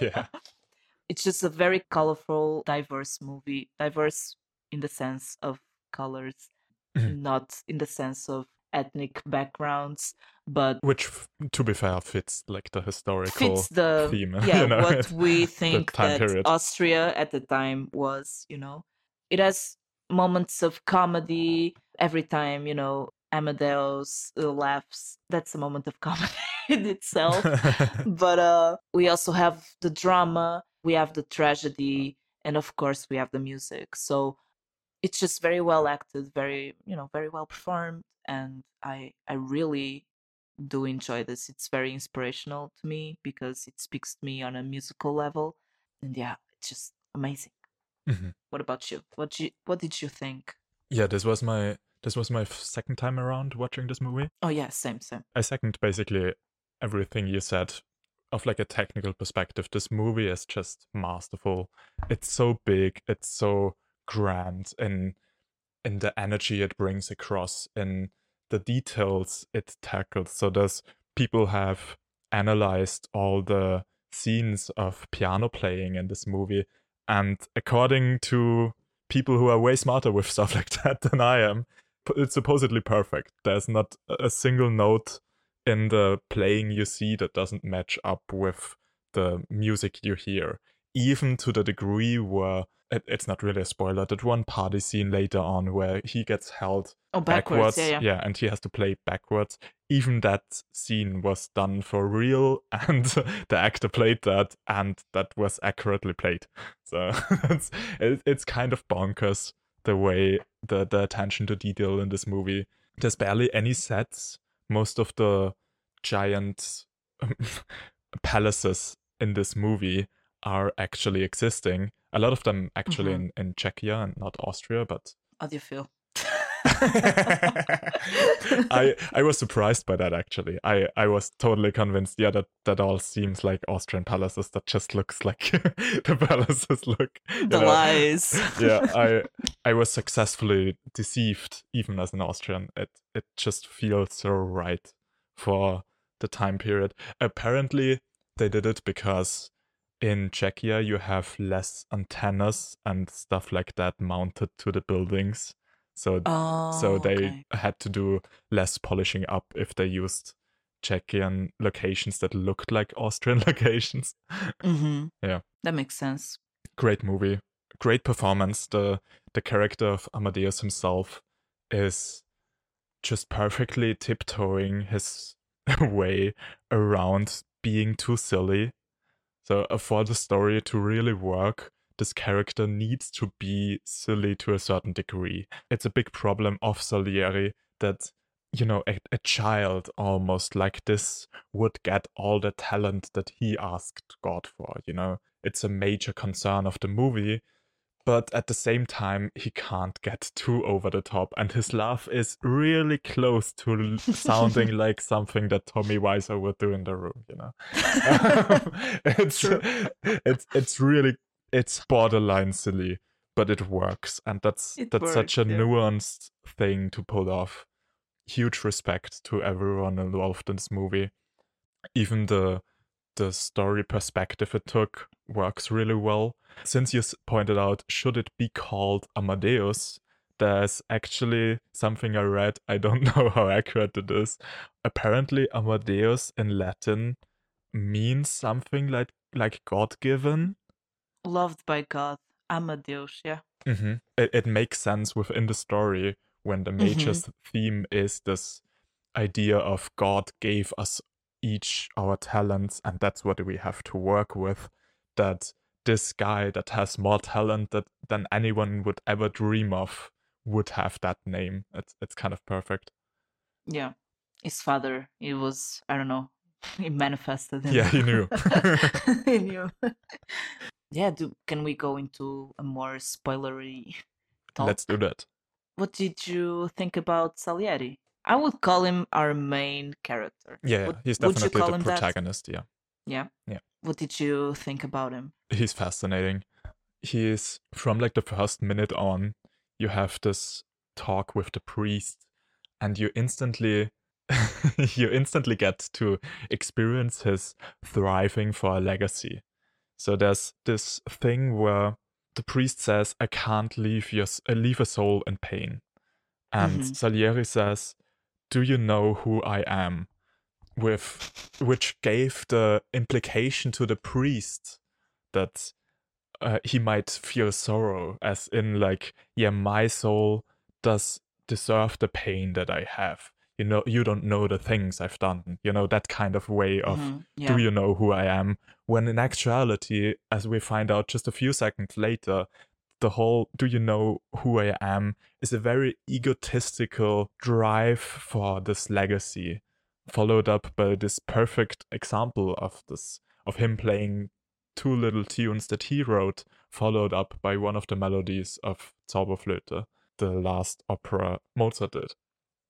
Yeah. <laughs> <laughs> It's just a very colorful, diverse movie. Diverse in the sense of colors, Mhm. not in the sense of ethnic backgrounds, but Which, to be fair, fits like the historical fits the theme. <laughs> yeah you know, what we <laughs> think that period. Austria at the time was. You know, it has moments of comedy every time. You know, Amadeus laughs. That's a moment of <laughs> comedy in itself. but uh, we also have the drama, we have the tragedy, and of course we have the music. So it's just very well acted, very you know, very well performed, and I I really do enjoy this. It's very inspirational to me because it speaks to me on a musical level, and yeah, it's just amazing. Mhm. What about you? What you what did you think? yeah, this was my this was my second time around watching this movie. Oh yeah, same same. I second basically everything you said of like a technical perspective. This movie is just masterful. It's so big, it's so grand in in the energy it brings across, in the details it tackles. So there's people have analyzed all the scenes of piano playing in this movie, and according to people who are way smarter with <laughs> stuff like that than I am, it's supposedly perfect. There's not a single note in the playing you see that doesn't match up with the music you hear, even to the degree where it, it's not really a spoiler. That one party scene later on where he gets held Oh, backwards, backwards, yeah, yeah. and he has to play backwards. Even that scene was done for real, <laughs> and the actor played that, and that was accurately played. <laughs> So <laughs> it's it, it's kind of bonkers the way the the attention to detail in this movie. There's barely any sets. Most of the giant <laughs> palaces in this movie are actually existing. A lot of them actually Mhm. in, in Czechia and not Austria, but How do you feel? <laughs> I I was surprised by that actually. I I was totally convinced. Yeah, that that all seems like Austrian palaces. That just looks like <laughs> the palaces look. the know. lies. <laughs> yeah, I I was successfully deceived even as an Austrian. It it just feels so right for the time period. Apparently, they did it because in Czechia you have less antennas and stuff like that mounted to the buildings. So Oh, so they okay. had to do less polishing up if they used Czechian locations that looked like Austrian <laughs> locations. Mhm. Yeah. That makes sense. Great movie, great performance. The the character of Amadeus himself is just perfectly tiptoeing his <laughs> way around being too silly. So uh, for the story to really work, this character needs to be silly to a certain degree. It's a big problem of Salieri that you know a, a child almost like this would get all the talent that he asked God for, you know. It's a major concern of the movie, but at the same time he can't get too over the top and his laugh is really close to l- sounding <laughs> like something that Tommy Wiseau would do in the room, you know. <laughs> <laughs> it's it's it's really it's borderline silly, but it works, and that's It that's such a yeah. nuanced thing to pull off. Huge respect to everyone involved in this movie. Even the the story perspective it took works really well. Since you pointed out, should it be called Amadeus? There's actually something I read. <laughs> I don't know how accurate it is. Apparently, Amadeus in Latin means something like like God given. Loved by God. Amadeus, yeah. Mm-hmm. It, it makes sense within the story when the major Mhm. theme is this idea of God gave us each our talents, and that's what we have to work with. That this guy that has more talent that, than anyone would ever dream of would have that name. It's it's kind of perfect. Yeah. His father, he was, I don't know, <laughs> he manifested him. Yeah, he knew. <laughs> he knew. <laughs> yeah, do, can we go into a more spoilery <laughs> talk? Let's do that. What did you think about Salieri? I would call him our main character. Yeah, Would- he's definitely the him that? protagonist. Yeah. Yeah. Yeah. What did you think about him? he's fascinating. He is from like the first minute on, you have this talk with the priest, and you instantly <laughs> you instantly get to experience his thriving for a legacy. So there's this thing where the priest says, "I can't leave your uh, leave a soul in pain," and Mhm. Salieri says, "Do you know who I am?" With which gave the implication to the priest that uh, he might feel sorrow, as in like, yeah, my soul does deserve the pain that I have. You know, you don't know the things I've done. You know that kind of way of Mhm, Yeah. do you know who I am? When in actuality, as we find out just a few seconds later, the whole do you know who I am is a very egotistical drive for this legacy, followed up by this perfect example of this of him playing two little tunes that he wrote, followed up by one of the melodies of Zauberflöte, the last opera Mozart did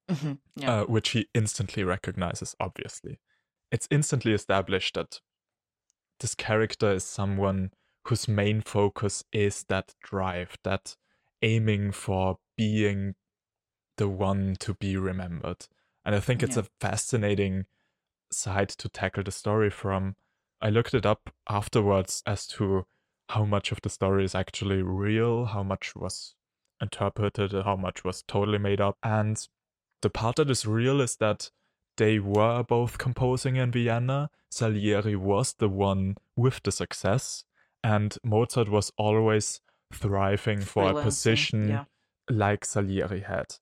Mhm, yeah. uh, which he instantly recognizes, obviously. It's instantly established that this character is someone whose main focus is that drive, that aiming for being the one to be remembered. And I think it's Yeah. a fascinating side to tackle the story from. I looked it up afterwards as to how much of the story is actually real, how much was interpreted, how much was totally made up. And the part that is real is that they were both composing in Vienna. Salieri was the one with the success, and Mozart was always thriving for a position yeah. like Salieri had.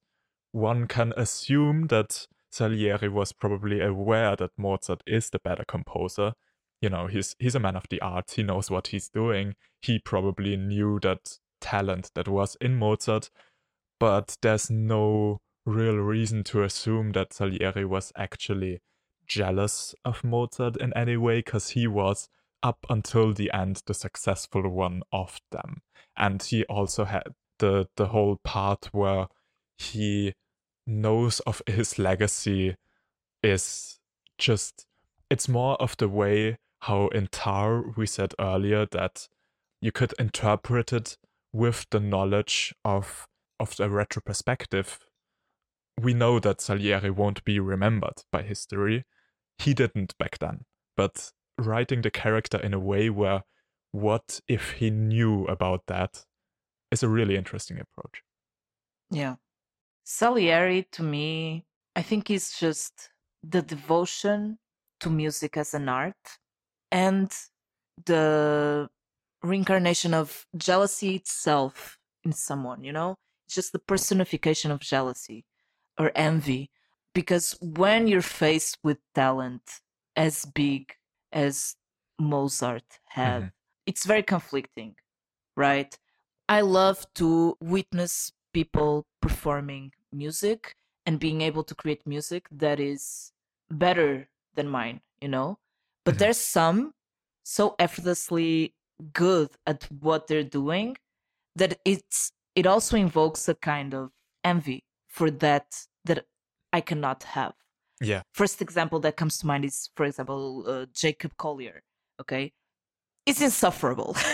One can assume that Salieri was probably aware that Mozart is the better composer. You know, he's he's a man of the arts, he knows what he's doing. He probably knew that talent that was in Mozart, but there's no real reason to assume that Salieri was actually jealous of Mozart in any way because he was up until the end the successful one of them and he also had the the whole part where he knows of his legacy is just it's more of the way how in Tár we said earlier that you could interpret it with the knowledge of of the retro perspective. We know that Salieri won't be remembered by history. He didn't back then. But writing the character in a way where what if he knew about that is a really interesting approach. Yeah. Salieri to me, I think is just the devotion to music as an art and the reincarnation of jealousy itself in someone, you know? It's just the personification of jealousy or envy. Because when you're faced with talent as big as Mozart had, Mhm. it's very conflicting, right? I love to witness people performing music and being able to create music that is better than mine, you know? But Mhm. there's some so effortlessly good at what they're doing that it's it also invokes a kind of envy for that that I cannot have. Yeah. First example that comes to mind is, for example, uh, Jacob Collier. Okay, it's insufferable. <laughs>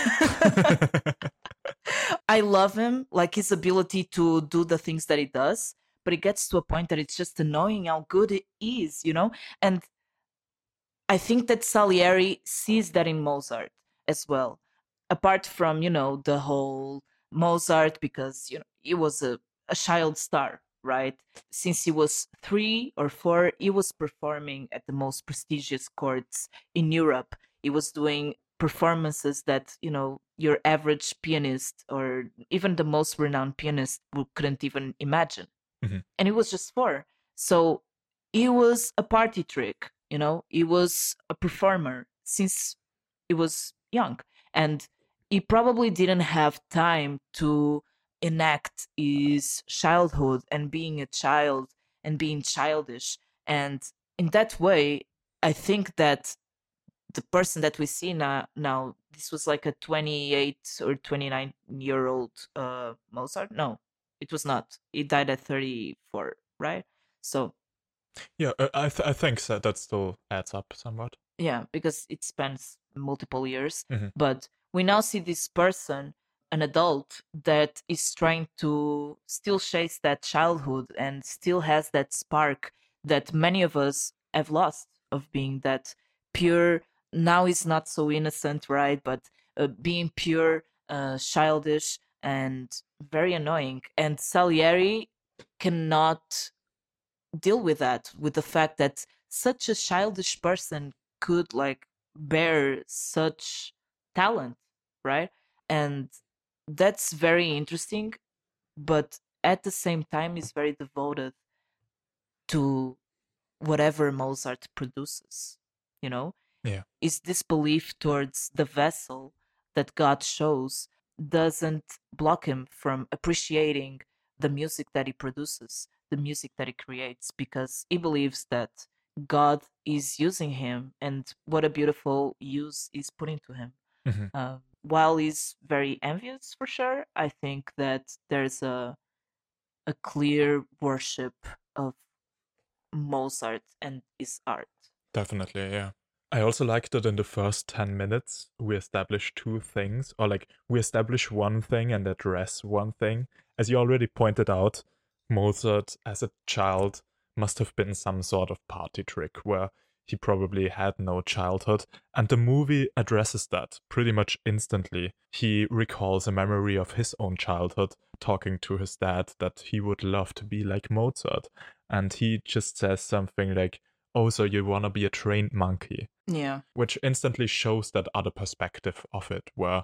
<laughs> I love him, like his ability to do the things that he does, but it gets to a point that it's just annoying how good it is, you know? And I think that Salieri sees that in Mozart as well. Apart from, you know, the whole Mozart, because, you know, he was a, a child star, right? Since he was three or four, he was performing at the most prestigious courts in Europe. He was doing performances that you know your average pianist or even the most renowned pianist couldn't even imagine Mhm. and he was just four so he was a party trick you know he was a performer since he was young and he probably didn't have time to enact his childhood and being a child and being childish and in that way i think that the person that we see now now this was like a 28 or 29 year old uh mozart no it was not he died at 34 right so yeah, uh, I, th- I think so. that still adds up somewhat. yeah because it spans multiple years Mhm. but we now see this person an adult that is trying to still chase that childhood and still has that spark that many of us have lost of being that pure now is not so innocent right? But uh, being pure uh, childish and very annoying. And salieri cannot deal with that with the fact that such a childish person could like bear such talent right? And that's very interesting but at the same time is very devoted to whatever mozart produces you know Yeah. is this belief towards the vessel that god shows doesn't block him from appreciating the music that he produces the music that he creates because he believes that god is using him and what a beautiful use is putting to him Mhm. uh, while he's very envious for sure i think that there's a a clear worship of mozart and his art Definitely, yeah. I also like that in the first 10 minutes, we establish two things, or like we establish one thing and address one thing. As you already pointed out, Mozart as a child must have been some sort of party trick where he probably had no childhood, and the movie addresses that pretty much instantly. He recalls a memory of his own childhood, talking to his dad that he would love to be like Mozart, and he just says something like, Oh, so you wanna be a trained monkey? yeah which instantly shows that other perspective of it where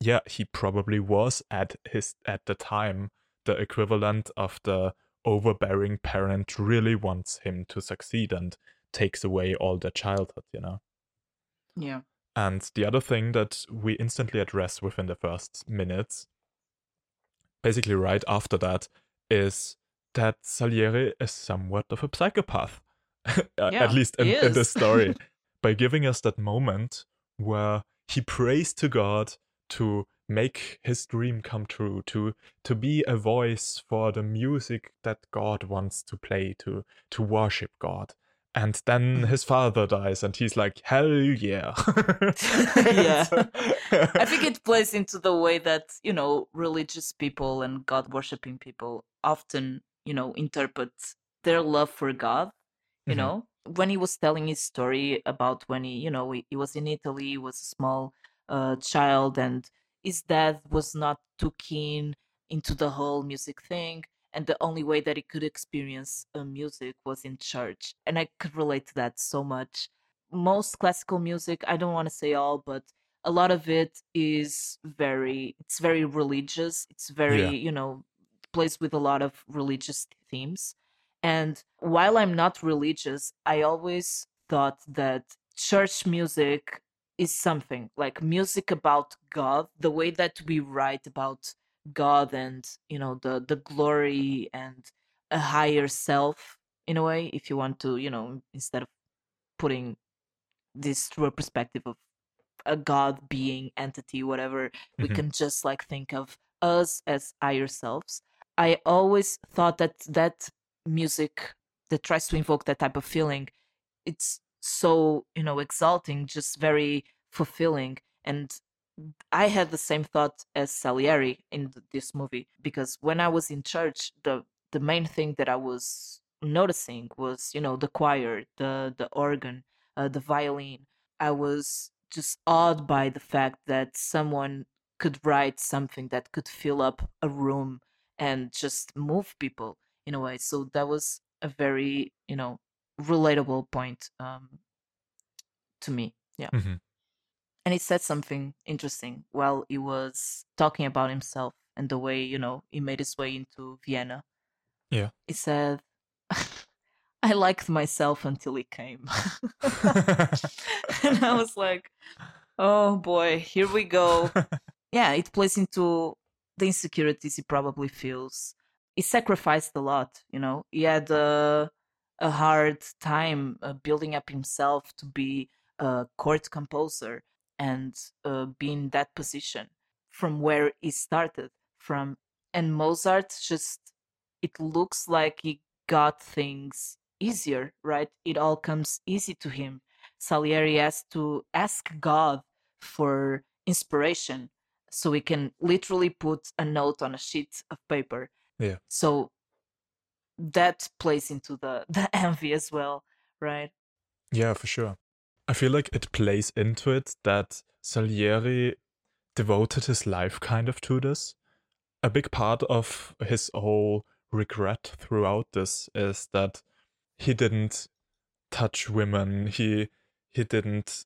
yeah he probably was at his at the time the equivalent of the overbearing parent really wants him to succeed and takes away all their childhood you know? Yeah. And the other thing that we instantly address within the first minutes basically right after that is that salieri is somewhat of a psychopath <laughs> Yeah, at least in, in this story, <laughs> by giving us that moment where he prays to God to make his dream come true, to to be a voice for the music that God wants to play, to to worship God. And then his father dies, and he's like, "Hell yeah!" <laughs> <laughs> Yeah. I think it <laughs> plays into the way that, you know, religious people and God worshipping people often, you know, interpret their love for God. You Mhm. know, when he was telling his story about when he, you know, he, he was in Italy, he was a small uh, child, and his dad was not too keen into the whole music thing. And the only way that he could experience uh, music was in church. And I could relate to that so much. Most classical music, I don't want to say all, but a lot of it is very it's very religious it's very Yeah. you know plays with a lot of religious themes and while i'm not religious i always thought that church music is something like music about god the way that we write about god and you know the the glory and a higher self in a way if you want to you know instead of putting this through a perspective of a god being entity whatever we Mhm. can just like think of us as higher selves i always thought that that music that tries to invoke that type of feeling it's so you know exalting just very fulfilling and i had the same thought as salieri in this movie because when i was in church the the main thing that i was noticing was you know the choir the the organ uh, the violin. I was just awed by the fact that someone could write something that could fill up a room and just move people in a way. So that was a very you know relatable point um to me. Yeah. Mhm. And he said something interesting while he was talking about himself and the way you know he made his way into vienna. Yeah. he said <laughs> i liked myself until he came. <laughs> And i was like oh boy here we go. <laughs> Yeah it plays into the insecurities he probably feels. He sacrificed a lot you know? He had a, a hard time uh, building up himself to be a court composer and uh, be in that position from where he started from and mozart just it looks like he got things easier right it all comes easy to him salieri has to ask god for inspiration so we can literally put a note on a sheet of paper Yeah. so that plays into the <laughs> the envy as well right Yeah, for sure. I feel like it plays into it that Salieri devoted his life kind of to this. A big part of his whole regret throughout this is that he didn't touch women. He he didn't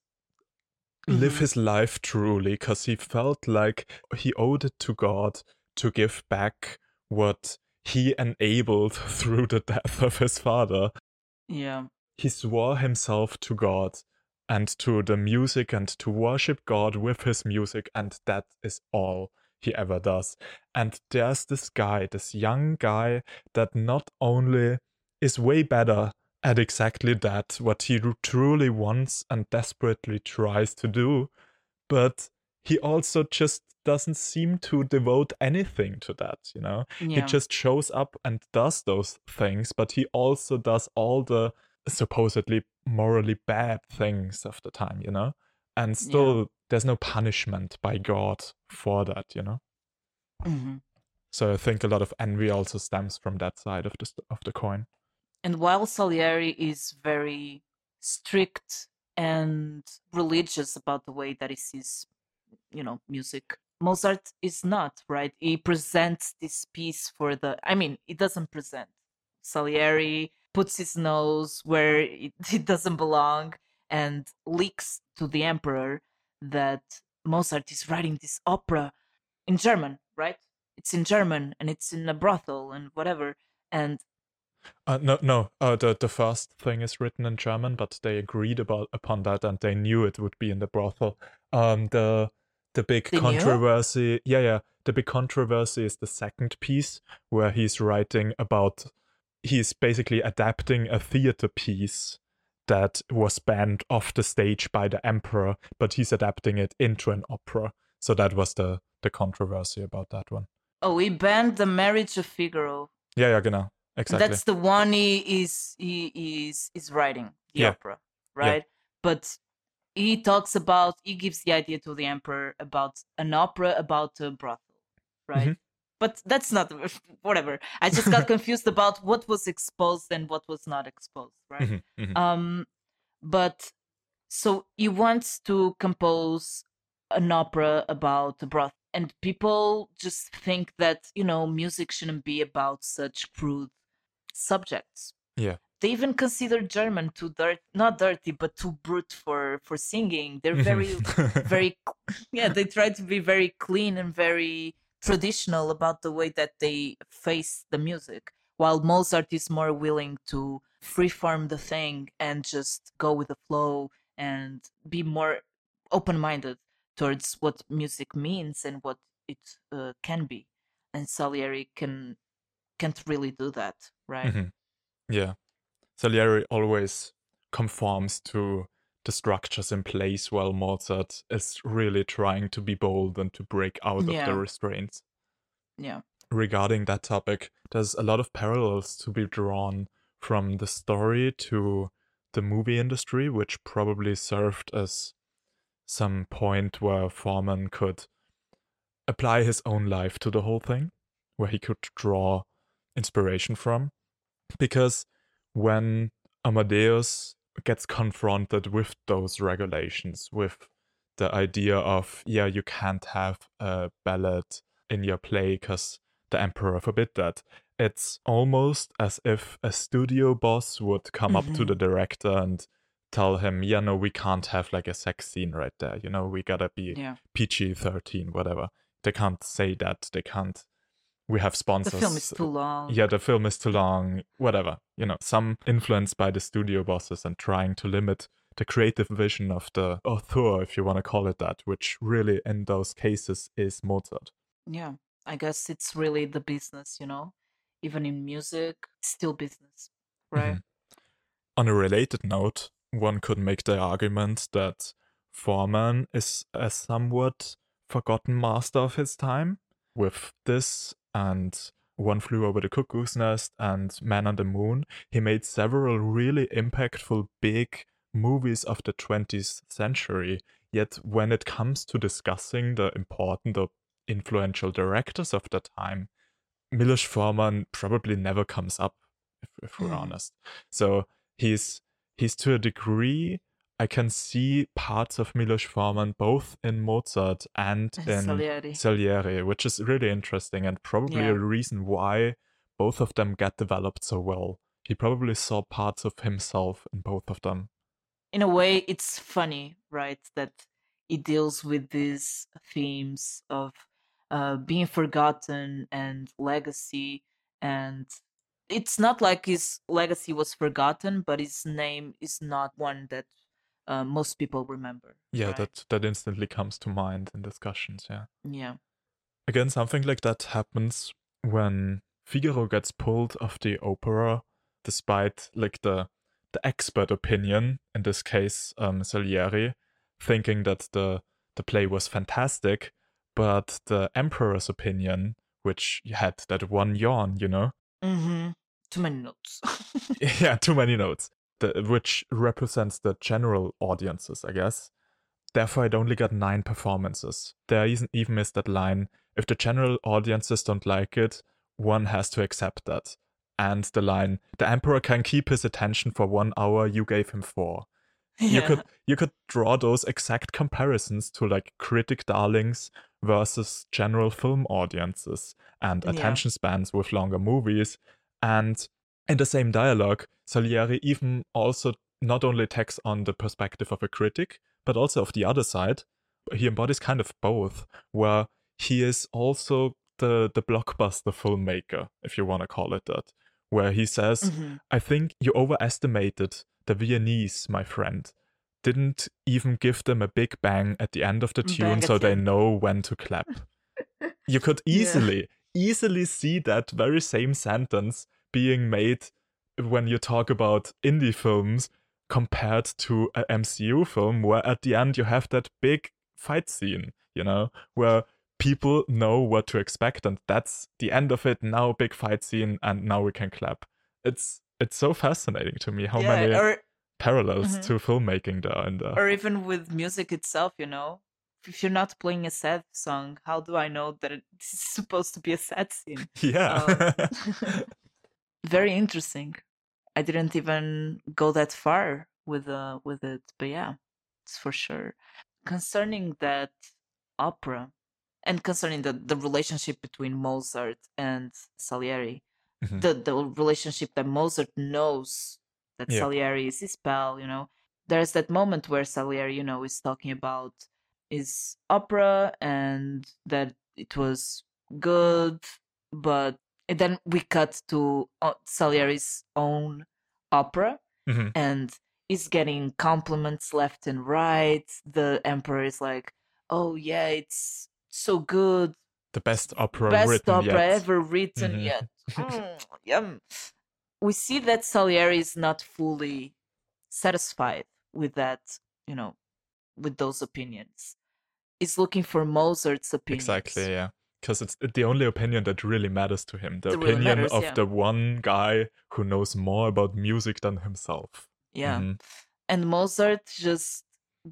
live Mhm. his life truly because he felt like he owed it to God to give back what he enabled <laughs> through the death of his father yeah he swore himself to God and to the music and to worship God with his music, and that is all he ever does. And there's this guy, this young guy, that not only is way better at exactly that, what he truly wants and desperately tries to do, but he also just doesn't seem to devote anything to that, you know? he just shows up and does those things, but he also does all the supposedly morally bad things of the time, you know? And still, there's no punishment by God for that, you know? hmm So I think a lot of envy also stems from that side of the of the coin. And while Salieri is very strict and religious about the way that he sees, you know, music, Mozart is not, right? He presents this piece for the, I mean, he doesn't present. Salieri puts his nose where it, <laughs> it doesn't belong and leaks to the emperor that Mozart is writing this opera in German, right? It's in German and it's in a brothel and whatever. And Uh, no, no. Uh, the the first thing is written in German, but they agreed about upon that, and they knew it would be in the brothel. Um, the the big They knew? controversy, yeah, yeah. The big controversy is the second piece where he's writing about he's basically adapting a theater piece that was banned off the stage by the emperor, but he's adapting it into an opera. So that was the the controversy about that one. Oh, he banned the marriage of Figaro. Yeah, yeah, genau. Exactly. That's the one he is he is is writing the Yeah. opera, right? But he talks about he gives the idea to the emperor about an opera about a brothel, right? Mhm. But that's not <laughs> whatever. I just got <laughs> confused about what was exposed and what was not exposed, right? Mhm, mhm. Um, but so he wants to compose an opera about a brothel, and people just think that you know music shouldn't be about such crude subjects. Yeah. They even consider German too dirt, not dirty, but too brute for for singing. They're very, very, <laughs> yeah. They try to be very clean and very traditional about the way that they face the music, while Mozart is more willing to freeform the thing and just go with the flow and be more open-minded towards what music means and what it uh, can be. And Salieri can can't really do that, right? Mhm. Yeah. Salieri always conforms to the structures in place while Mozart is really trying to be bold and to break out of the restraints. Yeah. Regarding that topic, there's a lot of parallels to be drawn from the story to the movie industry, which probably served as some point where Forman could apply his own life to the whole thing, where he could draw inspiration from. Because when Amadeus gets confronted with those regulations, with the idea of, yeah, you can't have a ballad in your play because the emperor forbid that. It's almost as if a studio boss would come up to Mhm. the director and tell him, yeah, no, we can't have like a sex scene right there. You know, we gotta be Yeah. PG 13, whatever. They can't say that. They can't. We have The sponsors. film is too long. Yeah, the film is too long, whatever. You know, some influenced by the studio bosses and trying to limit the creative vision of the author, if you want to call it that, which really in those cases is Mozart. Yeah. I guess it's really the business, you know? Even in music, it's still business, right? Mhm. On a related note, one could make the argument that Forman is a somewhat forgotten master of his time. With this and One Flew Over the Cuckoo's Nest and Man on the Moon, he made several really impactful big movies of the 20th century. Yet when it comes to discussing the important or influential directors of the time, Milos Forman probably never comes up, if, if we're Mm. honest. So he's he's to a degree I can see parts of Milos Forman both in Mozart and <laughs> in Salieri. Salieri, which is really interesting and probably Yeah. a reason why both of them get developed so well. He probably saw parts of himself in both of them. in a way it's funny right that it deals with these themes of uh, being forgotten and legacy and it's not like his legacy was forgotten but his name is not one that uh, most people remember Yeah, right? that that instantly comes to mind in discussions, yeah. yeah Again, something like that happens when Figaro gets pulled off the opera, despite like the the expert opinion, in this case, um, Salieri, thinking that the the play was fantastic, but the emperor's opinion, which had that one yawn, you know, mm-hmm. too many notes <laughs> <laughs> yeah, too many notes, the, which represents the general audiences, I guess. Therefore, it only got nine performances. There isn't even is that line: if the general audiences don't like it, one has to accept that. And the line: the emperor can keep his attention for one hour. You gave him four. Yeah. You could you could draw those exact comparisons to like critic darlings versus general film audiences and Yeah. attention spans with longer movies. And in the same dialogue, Salieri even also not only takes on the perspective of a critic, but also of the other side. He embodies kind of both, where he is also the the blockbuster filmmaker, if you want to call it that, where he says, Mhm. I think you overestimated the Viennese, my friend. Didn't even give them a big bang at the end of the tune at so they know when to clap. you could <laughs> Yeah. easily, easily see that very same sentence being made when you talk about indie films compared to a MCU film where at the end you have that big fight scene, you know, where people know what to expect and that's the end of it. Now big fight scene and now we can clap. It's it's so fascinating to me how yeah, many or parallels Mhm. to filmmaking there are or even with music itself, you know. If you're not playing a sad song, how do I know that it's <laughs> supposed to be a sad scene? <laughs> yeah. <laughs> Very interesting. I didn't even go that far with uh with it, but yeah, it's for sure. Concerning that opera and concerning the, the relationship between Mozart and Salieri, Mhm. the the relationship that Mozart knows that Yeah. Salieri is his pal, you know. There's that moment where Salieri, you know, is talking about his opera and that it was good, but and then we cut to uh, Salieri's own opera Mhm. and is getting compliments left and right. The emperor is like, "Oh yeah, it's so good, the best opera best written opera yet. ever written Mhm. yet." <laughs> Mm, yum. We see that Salieri is not fully satisfied with that, you know, with those opinions. He's looking for Mozart's opinions. Exactly, yeah. Because it's the only opinion that really matters to him. The really opinion matters, of yeah. the one guy who knows more about music than himself. Yeah. Mhm. and Mozart just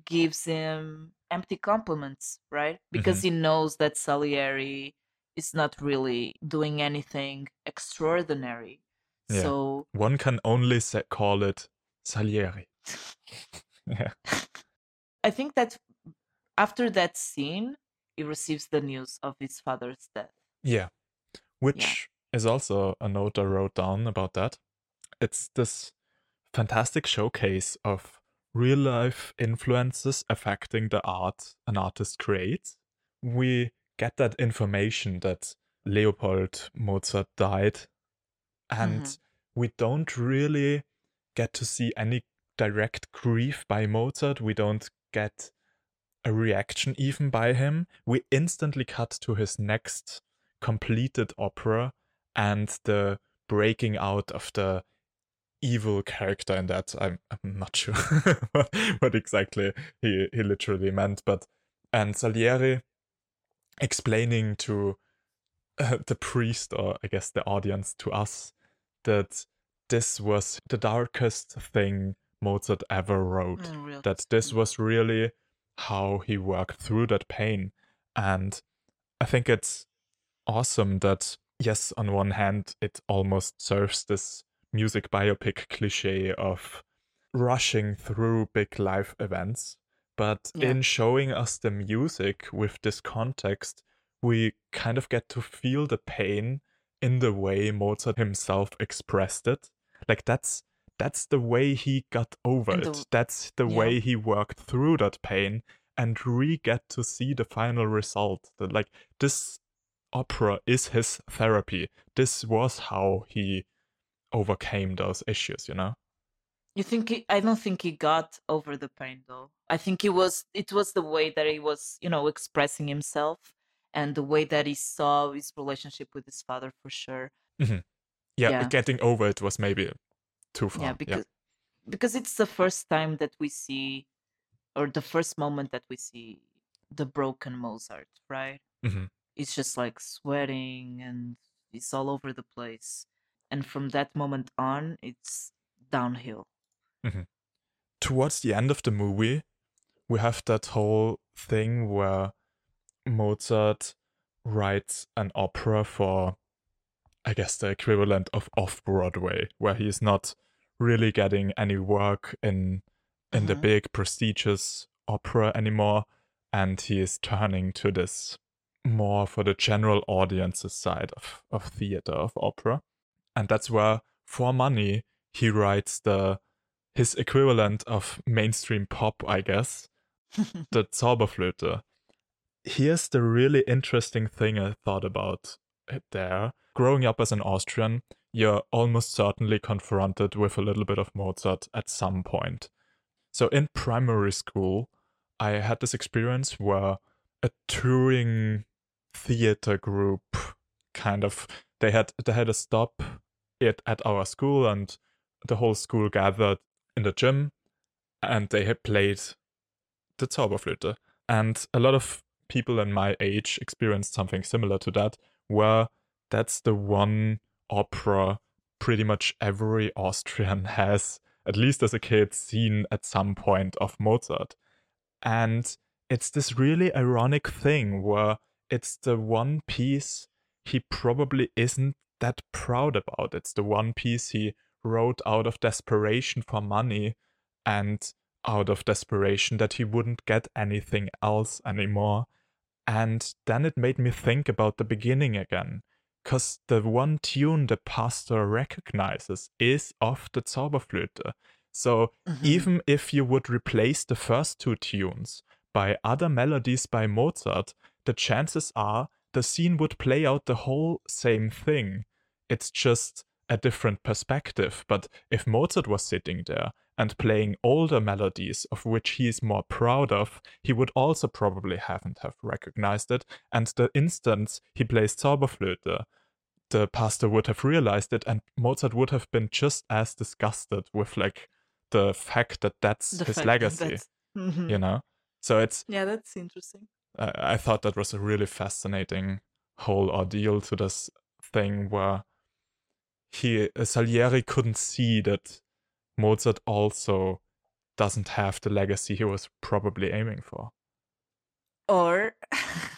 gives him empty compliments, right? Because he knows that Salieri is not really doing anything extraordinary. Yeah. So One can only sa- call it Salieri. <laughs> yeah. <laughs> I think that after that scene, he receives the news of his father's death. Yeah. Which is also a note I wrote down about that. It's this fantastic showcase of real life influences affecting the art an artist creates. We get that information that Leopold Mozart died, and Mhm. we don't really get to see any direct grief by Mozart. We don't get a reaction even by him. We instantly cut to his next completed opera and the breaking out of the evil character in that. I'm, I'm not sure <laughs> what, what exactly he, he literally meant, but and Salieri explaining to uh, the priest, or I guess the audience, to us, that this was the darkest thing Mozart ever wrote Mm, that this was really how he worked through that pain. And I think it's awesome that, yes, on one hand, it almost serves this music biopic cliche of rushing through big life events. But Yeah. in showing us the music with this context, we kind of get to feel the pain in the way Mozart himself expressed it. Like that's that's the way he got over And it. the- that's the yeah. way he worked through that pain and we get to see the final result. That like this opera is his therapy. This was how he overcame those issues, you know? You think he, I don't think he got over the pain though. I think it was it was the way that he was, you know, expressing himself and the way that he saw his relationship with his father for sure. Mm-hmm. Yeah, Yeah. getting over it was maybe too far. yeah, because because it's the first time that we see or the first moment that we see the broken Mozart, right? Mhm. It's just like sweating and it's all over the place. And from that moment on, it's downhill. Mm-hmm. towards the end of the movie, we have that whole thing where Mozart writes an opera for, I guess, the equivalent of off Broadway, where he's not really getting any work in in the Mhm. big prestigious opera anymore, and he is turning to this more for the general audience's side of, of theater of opera, and that's where for money he writes the his equivalent of mainstream pop, I guess, <laughs> the Zauberflöte. Here's the really interesting thing I thought about it there. Growing up as an Austrian, you're almost certainly confronted with a little bit of Mozart at some point. So in primary school, I had this experience where a touring theater group kind of they had they had a stop it at our school, and the whole school gathered in the gym, and they had played the Zauberflöte. And a lot of people in my age experienced something similar to that, where that's the one opera pretty much every Austrian <laughs> has, at least as a kid, seen at some point of Mozart. And it's this really ironic thing where it's the one piece he probably isn't that proud about. It's the one piece he wrote out of desperation for money and out of desperation that he wouldn't get anything else anymore. And then it made me think about the beginning again. Because the one tune the pastor recognizes is of the Zauberflöte. So Mhm. even if you would replace the first two tunes by other melodies by Mozart, the chances are the scene would play out the whole same thing. It's just a different perspective. But if Mozart was sitting there and playing older melodies of which he is more proud of, he would also probably haven't have recognized it. And the instant he plays Zauberflöte, the pastor would have realized it, and Mozart would have been just as disgusted with like the fact that that's The his that legacy. that's- <laughs> Mhm. You know, so it's Yeah, that's interesting. I I thought that was a really fascinating whole ordeal to this thing where he uh, Salieri couldn't see that Mozart also doesn't have the legacy he was probably aiming for. Or <laughs>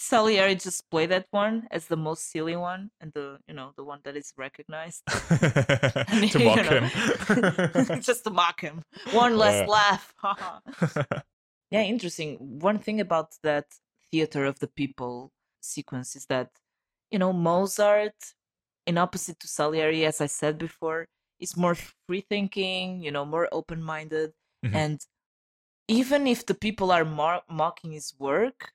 Salieri just play that one as the most silly one and the you know the one that is recognized. <laughs> <laughs> to mock him. <laughs> just to mock him. One less Yeah. laugh. yeah, interesting. One thing about that theater of the people sequence is that you know Mozart, in opposite to Salieri, as I said before, is more free thinking. You know, more open minded, Mhm. and even if the people are mocking his work,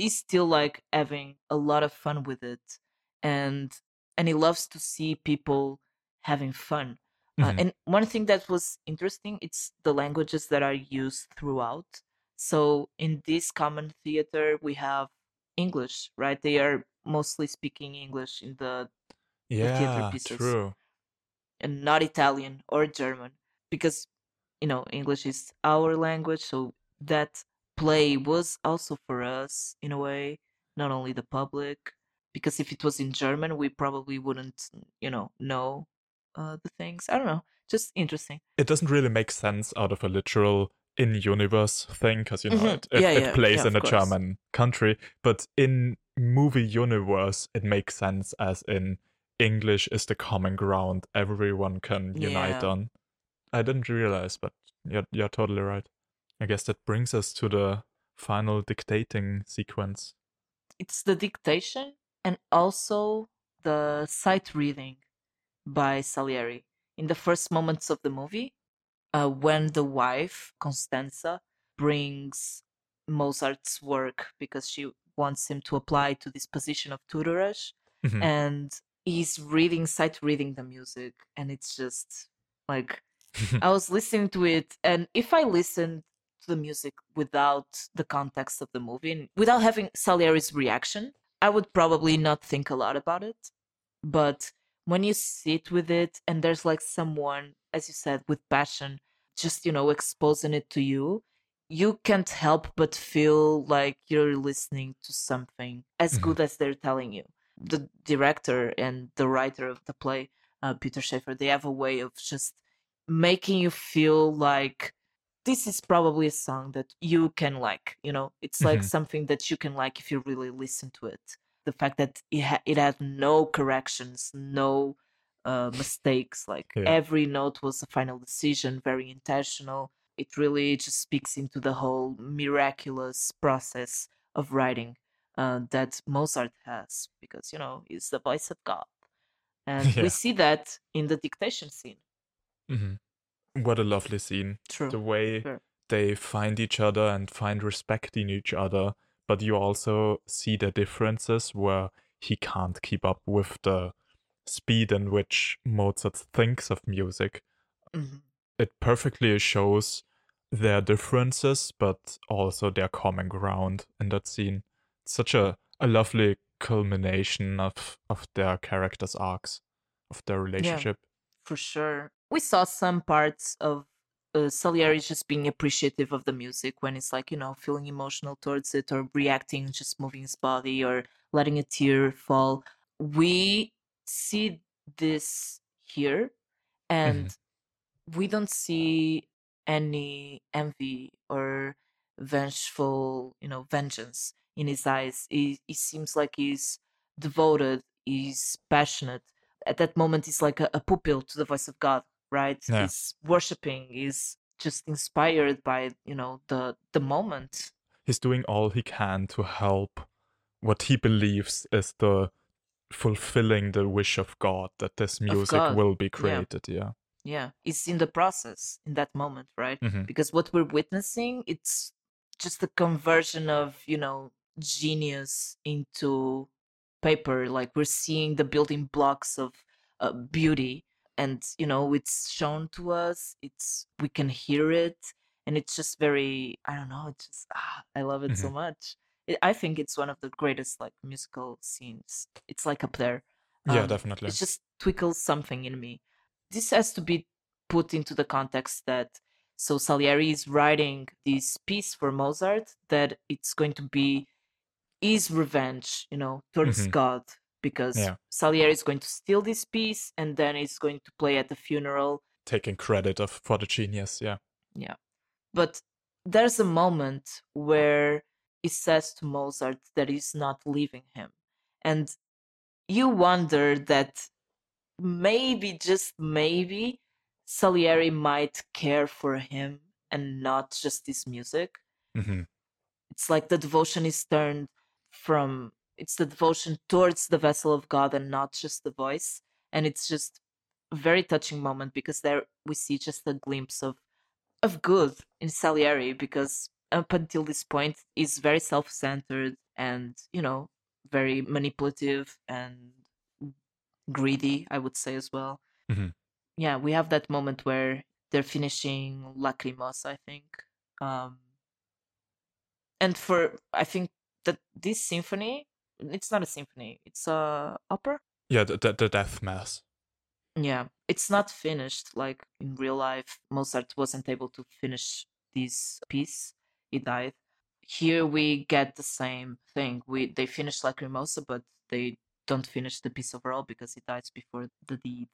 he's still like having a lot of fun with it, and and he loves to see people having fun. Uh, Mhm. and one thing that was interesting, it's the languages that are used throughout. So in this common theater, we have English, right? They are mostly speaking English in the yeah theater yeah, pieces. true. and not Italian or German because you know English is our language so that play was also for us in a way not only the public because if it was in German we probably wouldn't you know know uh, the things I don't know just interesting It doesn't really make sense out of a literal in-universe thing because you know Mhm. it, it, Yeah, it yeah, plays yeah, in a course. German country, but in movie universe it makes sense as in English is the common ground everyone can unite on. I didn't realize, but you're you're totally right. I guess that brings us to the final dictating sequence. it's the dictation and also the sight reading by Salieri in the first moments of the movie, uh, when the wife Constanza brings Mozart's work because she wants him to apply to this position of tutorage, Mhm. and he's reading, sight reading the music, and it's just like <laughs> I was listening to it, and if I listened the music without the context of the movie and without having Salieri's reaction, I would probably not think a lot about it. But when you sit with it and there's like someone, as you said, with passion, just, you know, exposing it to you, you can't help but feel like you're listening to something as Mhm. good as they're telling you. The director and the writer of the play, uh, Peter Shaffer, they have a way of just making you feel like this is probably a song that you can like you know it's like Mhm. something that you can like if you really listen to it the fact that it, ha- it had no corrections no uh, mistakes like Yeah. every note was a final decision very intentional it really just speaks into the whole miraculous process of writing uh, that mozart has because you know he's the voice of god <laughs> and Yeah. we see that in the dictation scene Mhm. What a lovely scene. true the way Sure. they find each other and find respect in each other, but you also see the differences where he can't keep up with the speed in which Mozart thinks of music. Mhm. It perfectly shows their differences, but also their common ground in that scene. It's such a, a lovely culmination of, of their characters' arcs. of their relationship. for sure. We saw some parts of uh, Salieri just being appreciative of the music when it's like, you know, feeling emotional towards it or reacting, just moving his body or letting a tear fall. We see this here and we don't see any envy or vengeful, you know, vengeance in his eyes. He, he seems like he's devoted, he's passionate. At that moment, he's like a, a pupil to the voice of God, right? Yeah. He's worshiping, he's just inspired by, you know, the the moment. He's doing all he can to help what he believes is the fulfilling the wish of God that this music will be created. Yeah. Yeah, it's in the process in that moment, right? Mhm. Because what we're witnessing, it's just the conversion of, you know, genius into paper. Like we're seeing the building blocks of uh, beauty, and you know, it's shown to us. It's we can hear it, and it's just very. I don't know. It's just ah, I love it so much. It, I think it's one of the greatest like musical scenes. It's like up there. Yeah, Um, definitely. It just twinkles something in me. This has to be put into the context that so Salieri is writing this piece for Mozart that it's going to be his revenge, you know, towards Mhm. God, because Yeah. Salieri is going to steal this piece and then he's going to play at the funeral. Taking credit of for the genius. Yeah. Yeah. But there's a moment where he says to Mozart that he's not leaving him. And you wonder that maybe, just maybe, Salieri might care for him and not just his music. hmm It's like the devotion is turned from, it's the devotion towards the vessel of God and not just the voice. And it's just a very touching moment because there we see just a glimpse of of good in Salieri because up until this point he's very self-centered and you know very manipulative and greedy I would say as well. Mhm. Yeah, we have that moment where they're finishing Lacrimosa I think. Um and for I think that this symphony it's not a symphony, it's a opera. Yeah. The, the the death mass. Yeah, it's not finished. Like in real life, Mozart wasn't able to finish this piece. He died. Here we get the same thing. We they finish Lacrimosa, but they don't finish the piece overall because he dies before the deed.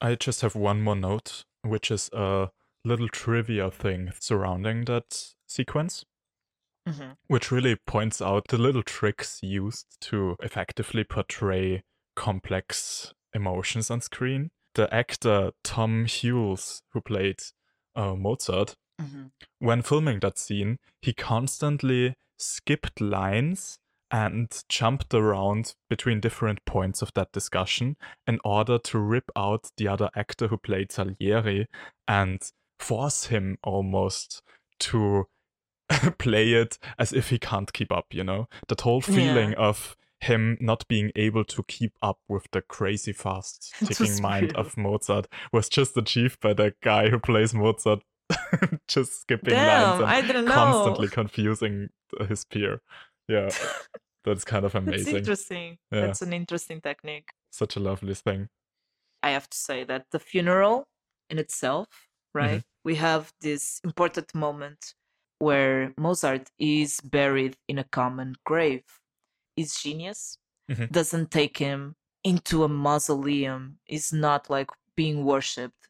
I just have one more note, which is a little trivia thing surrounding that sequence. Mm-hmm. which really points out the little tricks used to effectively portray complex emotions on screen. The actor Tom Hulce, who played uh, Mozart, Mm-hmm. when filming that scene, he constantly skipped lines and jumped around between different points of that discussion in order to rip out the other actor who played Salieri and force him almost to <laughs> play it as if he can't keep up, you know? That whole feeling Yeah. of him not being able to keep up with the crazy fast <laughs> ticking mind real. of Mozart was just achieved by the guy who plays Mozart <laughs> just skipping Damn, lines and I didn't know. constantly confusing his peer. Yeah, that's kind of amazing. That's interesting. Yeah. That's an interesting technique. Such a lovely thing. I have to say that the funeral in itself, mm-hmm. right? We have this important moment where Mozart is buried in a common grave. His genius Mhm. doesn't take him into a mausoleum, is not like being worshipped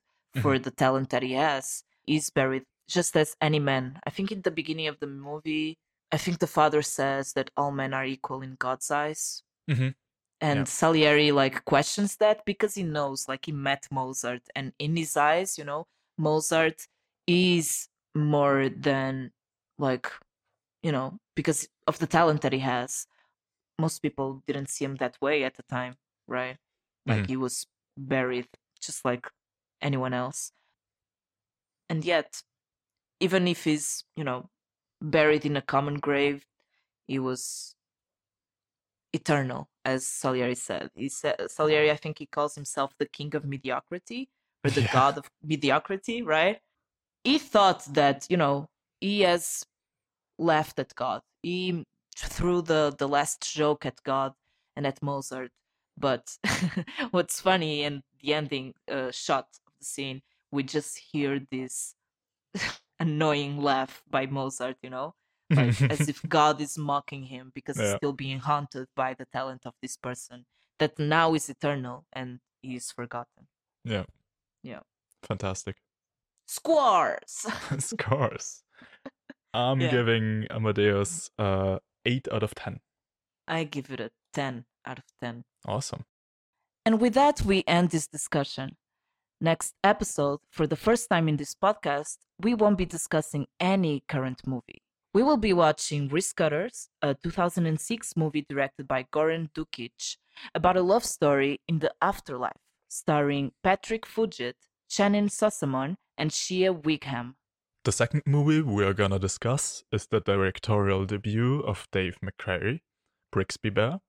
for the talent that he has. He's buried just as any man. I think in the beginning of the movie, I think the father says that all men are equal in God's eyes. Mhm. And Yeah. Salieri like questions that because he knows, like he met Mozart, and in his eyes, you know, Mozart is more than like, you know, because of the talent that he has. Most people didn't see him that way at the time, right? Like Mhm. he was buried just like anyone else. And yet, even if he's, you know, buried in a common grave, he was eternal, as Salieri said. He said Salieri, I think he calls himself the king of mediocrity or the <laughs> Yeah. god of mediocrity, right? He thought that, you know, he has laughed at God. He threw the, the last joke at God and at Mozart. But <laughs> what's funny in the ending uh, shot of the scene, we just hear this <laughs> annoying laugh by Mozart, you know, like as if <laughs> God is mocking him because he's still being haunted by the talent of this person that now is eternal and he is forgotten. yeah. Yeah. Fantastic. Scores! Scores. I'm Yeah. giving Amadeus uh 8 out of 10. I give it a 10 out of 10. Awesome. And with that, we end this discussion. Next episode, for the first time in this podcast, we won't be discussing any current movie. We will be watching Wristcutters, a 2006 movie directed by Goran Dukic about a love story in the afterlife, starring Patrick Fugit, Shannyn Sossamon, and Shea Whigham. The second movie we are gonna discuss is the directorial debut of Dave McCary, Brigsby Bear.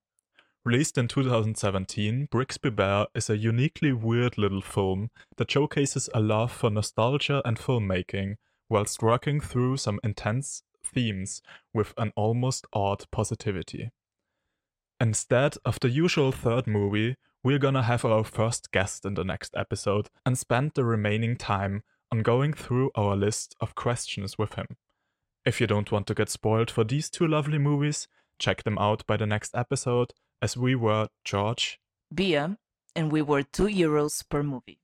Released in 2017, Brigsby Bear is a uniquely weird little film that showcases a love for nostalgia and filmmaking whilst working through some intense themes with an almost odd positivity. Instead of the usual third movie, we're gonna have our first guest in the next episode and spend the remaining time on going through our list of questions with him. If you don't want to get spoiled for these two lovely movies, check them out by the next episode, as we were George Bia, and we were 2 euros per movie.